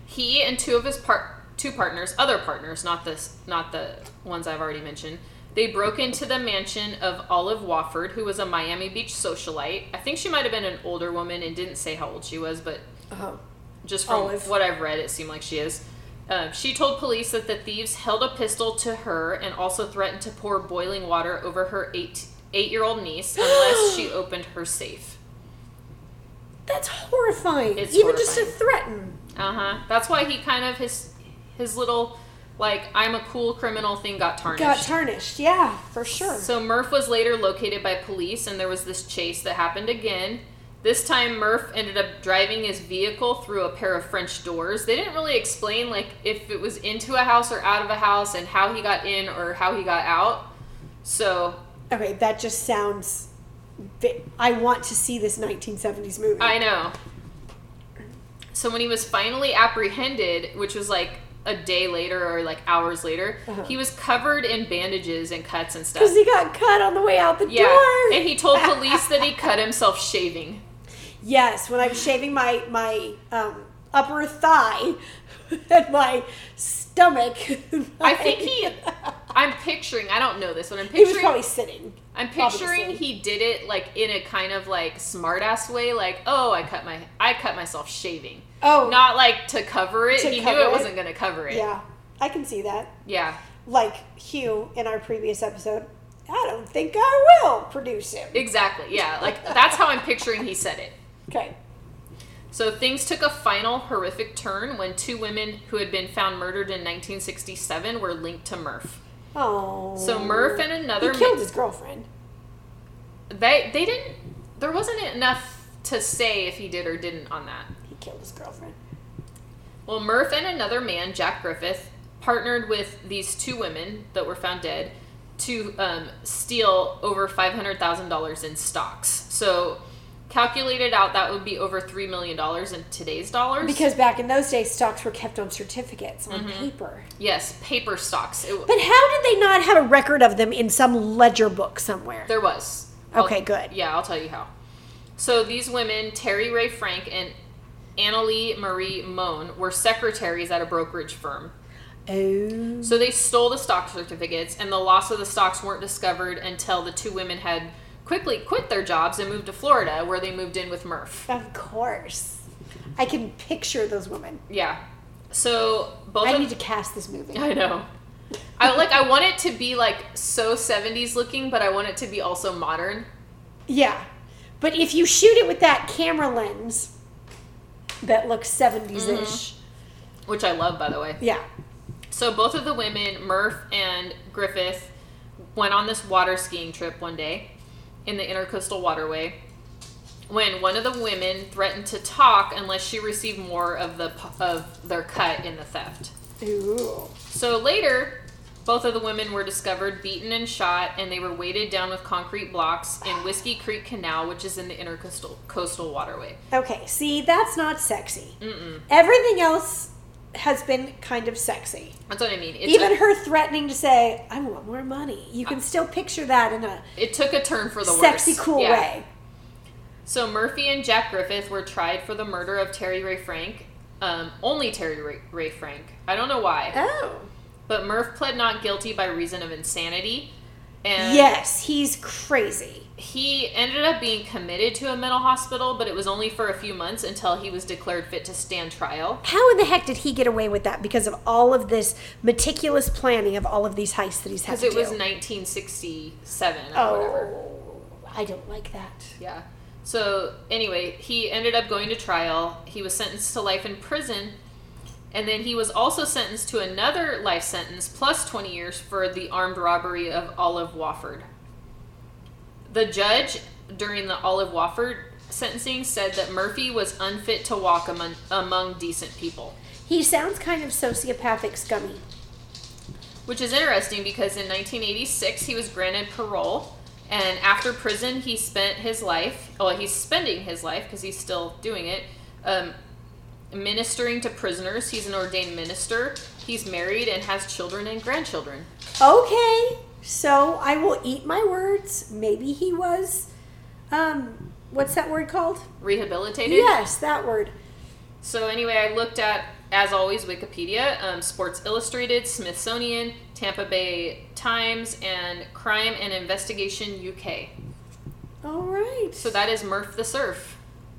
he and two of his part two partners, other partners, not this not the ones I've already mentioned, they broke into the mansion of Olive Wofford, who was a Miami Beach socialite. I think she might have been an older woman and didn't say how old she was, but Oh. just from Olive. what I've read, it seemed like she is. Uh, she told police that the thieves held a pistol to her and also threatened to pour boiling water over her eight eight year old niece unless she opened her safe. That's horrifying. It's Even just to threaten. Uh huh. That's why he kind of his his little like I'm a cool criminal thing got tarnished. Got tarnished. Yeah, for sure. so Murph was later located by police, and there was this chase that happened again. This time, Murph ended up driving his vehicle through a pair of French doors. They didn't really explain like if it was into a house or out of a house, and how he got in or how he got out. So okay, that just sounds. I want to see this 1970s movie. I know. So when he was finally apprehended, which was like a day later or like hours later, Uh-huh. he was covered in bandages and cuts and stuff. Because he got cut on the way out the yeah, door. and he told police that he cut himself shaving. Yes, when I was shaving my my um, upper thigh and my stomach. I think he. I'm picturing. I don't know this, but I'm he was probably sitting. I'm picturing obviously. he did it like in a kind of like smartass way, like oh I cut my I cut myself shaving, Oh, not like to cover it. To he cover knew it it? wasn't going to cover it. yeah, I can see that. yeah. Like Hugh in our previous episode. I don't think I will produce him. Exactly. Yeah. Like that's how I'm picturing he said it. Okay. So things took a final horrific turn when two women who had been found murdered in 1967 were linked to Murph. Oh. So Murph and he another killed ma- his girlfriend. they they didn't there wasn't enough to say if he did or didn't on that. He killed his girlfriend. Well, Murph and another man, Jack Griffith, partnered with these two women that were found dead to um, steal over $500,000 in stocks. So, calculated out, that would be over $3 million in today's dollars. Because back in those days, stocks were kept on certificates on Mm-hmm. paper. yes, paper stocks. It, But how did they not have a record of them in some ledger book somewhere? there was. I'll- Okay, good. Yeah, I'll tell you how. So, these women, Terry Ray Frank and Annalie Marie Moan, were secretaries at a brokerage firm. Oh. So they stole the stock certificates, and the loss of the stocks weren't discovered until the two women had quickly quit their jobs and moved to Florida, where they moved in with Murph. Of course. I can picture those women. Yeah. So both. I of, need to cast this movie. I know. I like. I want it to be like so '70s looking, but I want it to be also modern. Yeah. But if you shoot it with that camera lens that looks 70s ish, mm-hmm. Which I love, by the way. yeah. So both of the women, Murph and Griffith, went on this water skiing trip one day in the intercoastal waterway when one of the women threatened to talk unless she received more of the of their cut in the theft. Ooh. So later, both of the women were discovered beaten and shot, and they were weighted down with concrete blocks in Whiskey Creek Canal, which is in the intercoastal coastal waterway. Okay, see, that's not sexy. Mm-mm. Everything else has been kind of sexy. That's what I mean. It Even took, her threatening to say, "I want more money." You can uh, still picture that in a. It took a turn for the sexy, worse. cool yeah. way. So Murphy and Jack Griffith were tried for the murder of Terry Ray Frank. Um, only Terry Ray, Ray Frank. I don't know why. Oh. But Murph pled not guilty by reason of insanity. And yes, he's crazy. He ended up being committed to a mental hospital, but it was only for a few months until he was declared fit to stand trial. How in the heck did he get away with that? Because of all of this meticulous planning of all of these heists that he's had to. Because it was 1967 oh, whatever. I don't like that. Yeah. So anyway, he ended up going to trial. He was sentenced to life in prison, and then he was also sentenced to another life sentence plus 20 years for the armed robbery of Olive Wofford. The judge during the Olive Wofford sentencing said that Murphy was unfit to walk among, among decent people. He sounds kind of sociopathic scummy. Which is interesting because in 1986 he was granted parole and after prison, he spent his life, well, he's spending his life because he's still doing it, um, ministering to prisoners. He's an ordained minister. He's married and has children and grandchildren. Okay, so I will eat my words. Maybe he was, um, what's that word called? Rehabilitated? Yes, that word. So, anyway, I looked at, as always, Wikipedia, um, Sports Illustrated, Smithsonian, Tampa Bay Times, and Crime and Investigation UK. All right. So that is Murph the Surf.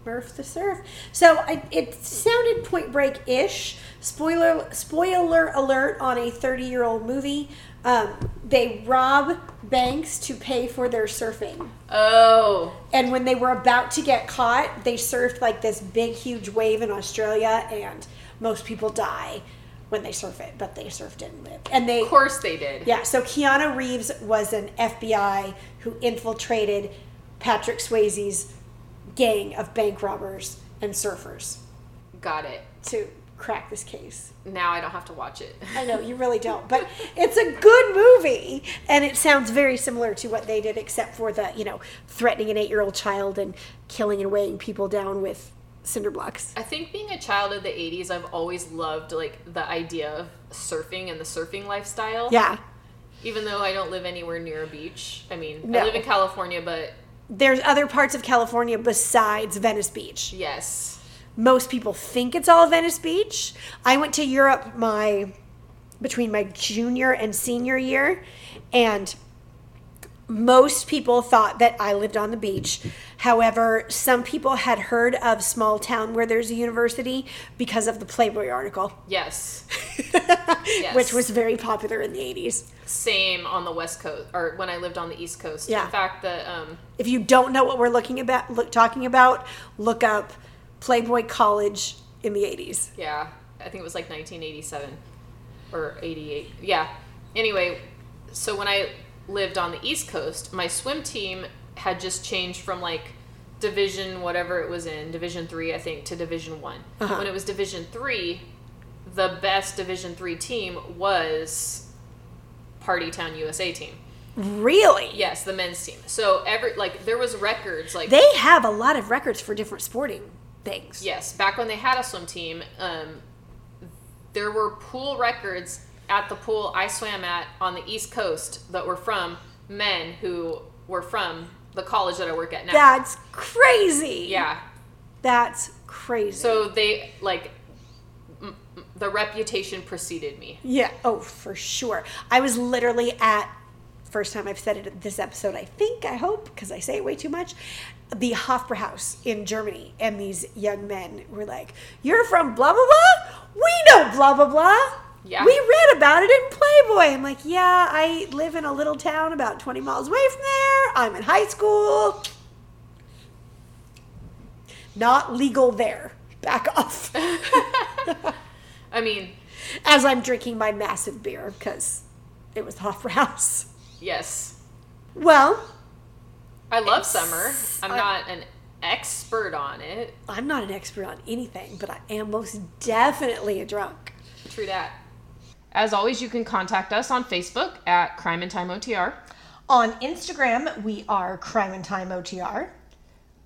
Murph the Surf. So I, it sounded Point Break ish. Spoiler spoiler alert on a 30 year old movie. Um, they rob banks to pay for their surfing. Oh. And when they were about to get caught, they surfed like this big, huge wave in Australia, and most people die when they surf it, but they surfed it and lived. And they, of course, they did. Yeah. So Keanu Reeves was an FBI who infiltrated Patrick Swayze's gang of bank robbers and surfers. Got it. To crack this case. Now I don't have to watch it. I know you really don't, but it's a good movie, and it sounds very similar to what they did, except for the you know threatening an eight-year-old child and killing and weighing people down with cinder blocks. I think being a child of the 80s, I've always loved like the idea of surfing and the surfing lifestyle. Yeah. Even though I don't live anywhere near a beach. I mean, no. I live in California, but there's other parts of California besides Venice Beach. Yes. Most people think it's all Venice Beach. I went to Europe my between my junior and senior year and most people thought that I lived on the beach. However, some people had heard of small town where there's a university because of the Playboy article. Yes. yes. Which was very popular in the 80s. Same on the West Coast or when I lived on the East Coast. Yeah. In fact, the um, If you don't know what we're looking about look, talking about, look up Playboy College in the 80s. Yeah. I think it was like 1987 or 88. Yeah. Anyway, so when I lived on the East Coast, my swim team had just changed from like division whatever it was in division three i think to division one. Uh-huh. when it was division three the best division three team was party town usa team. Really? Yes the men's team. So every like there was records like they have a lot of records for different sporting things. Yes back when they had a swim team um, there were pool records at the pool I swam at on the East Coast that were from men who were from the college that I work at now. That's crazy. Yeah. That's crazy. So they like m- the reputation preceded me. Yeah. Oh, for sure. I was literally at first time I've said it this episode. I think I hope because I say it way too much. The Hofbrauhaus in Germany, and these young men were like, "You're from blah blah blah. We know blah blah blah." Yeah. We read about it in Playboy. I'm like, yeah, I live in a little town about 20 miles away from there. I'm in high school. Not legal there. Back off. I mean, as I'm drinking my massive beer because it was Hofbrauhaus. Yes. Well, I love summer. I'm I- not an expert on it. I'm not an expert on anything, but I am most definitely a drunk. True that. As always, you can contact us on Facebook at Crime and Time OTR. On Instagram, we are Crime and Time OTR.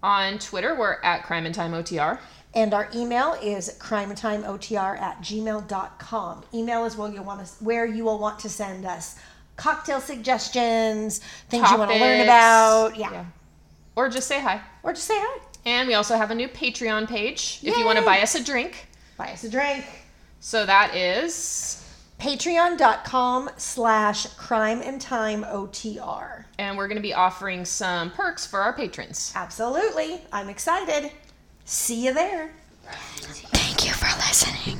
On Twitter, we're at Crime and Time OTR. And our email is crimeandtimeotr at gmail.com. Email is where you want to, where you will want to send us cocktail suggestions, things you want to learn about. Yeah. Or just say hi. Or just say hi. And we also have a new Patreon page if you want to buy us a drink. Buy us a drink. So that is, Patreon.com slash crime and time OTR. and we're going to be offering some perks for our patrons. Absolutely. I'm excited. See you there. Thank you for listening.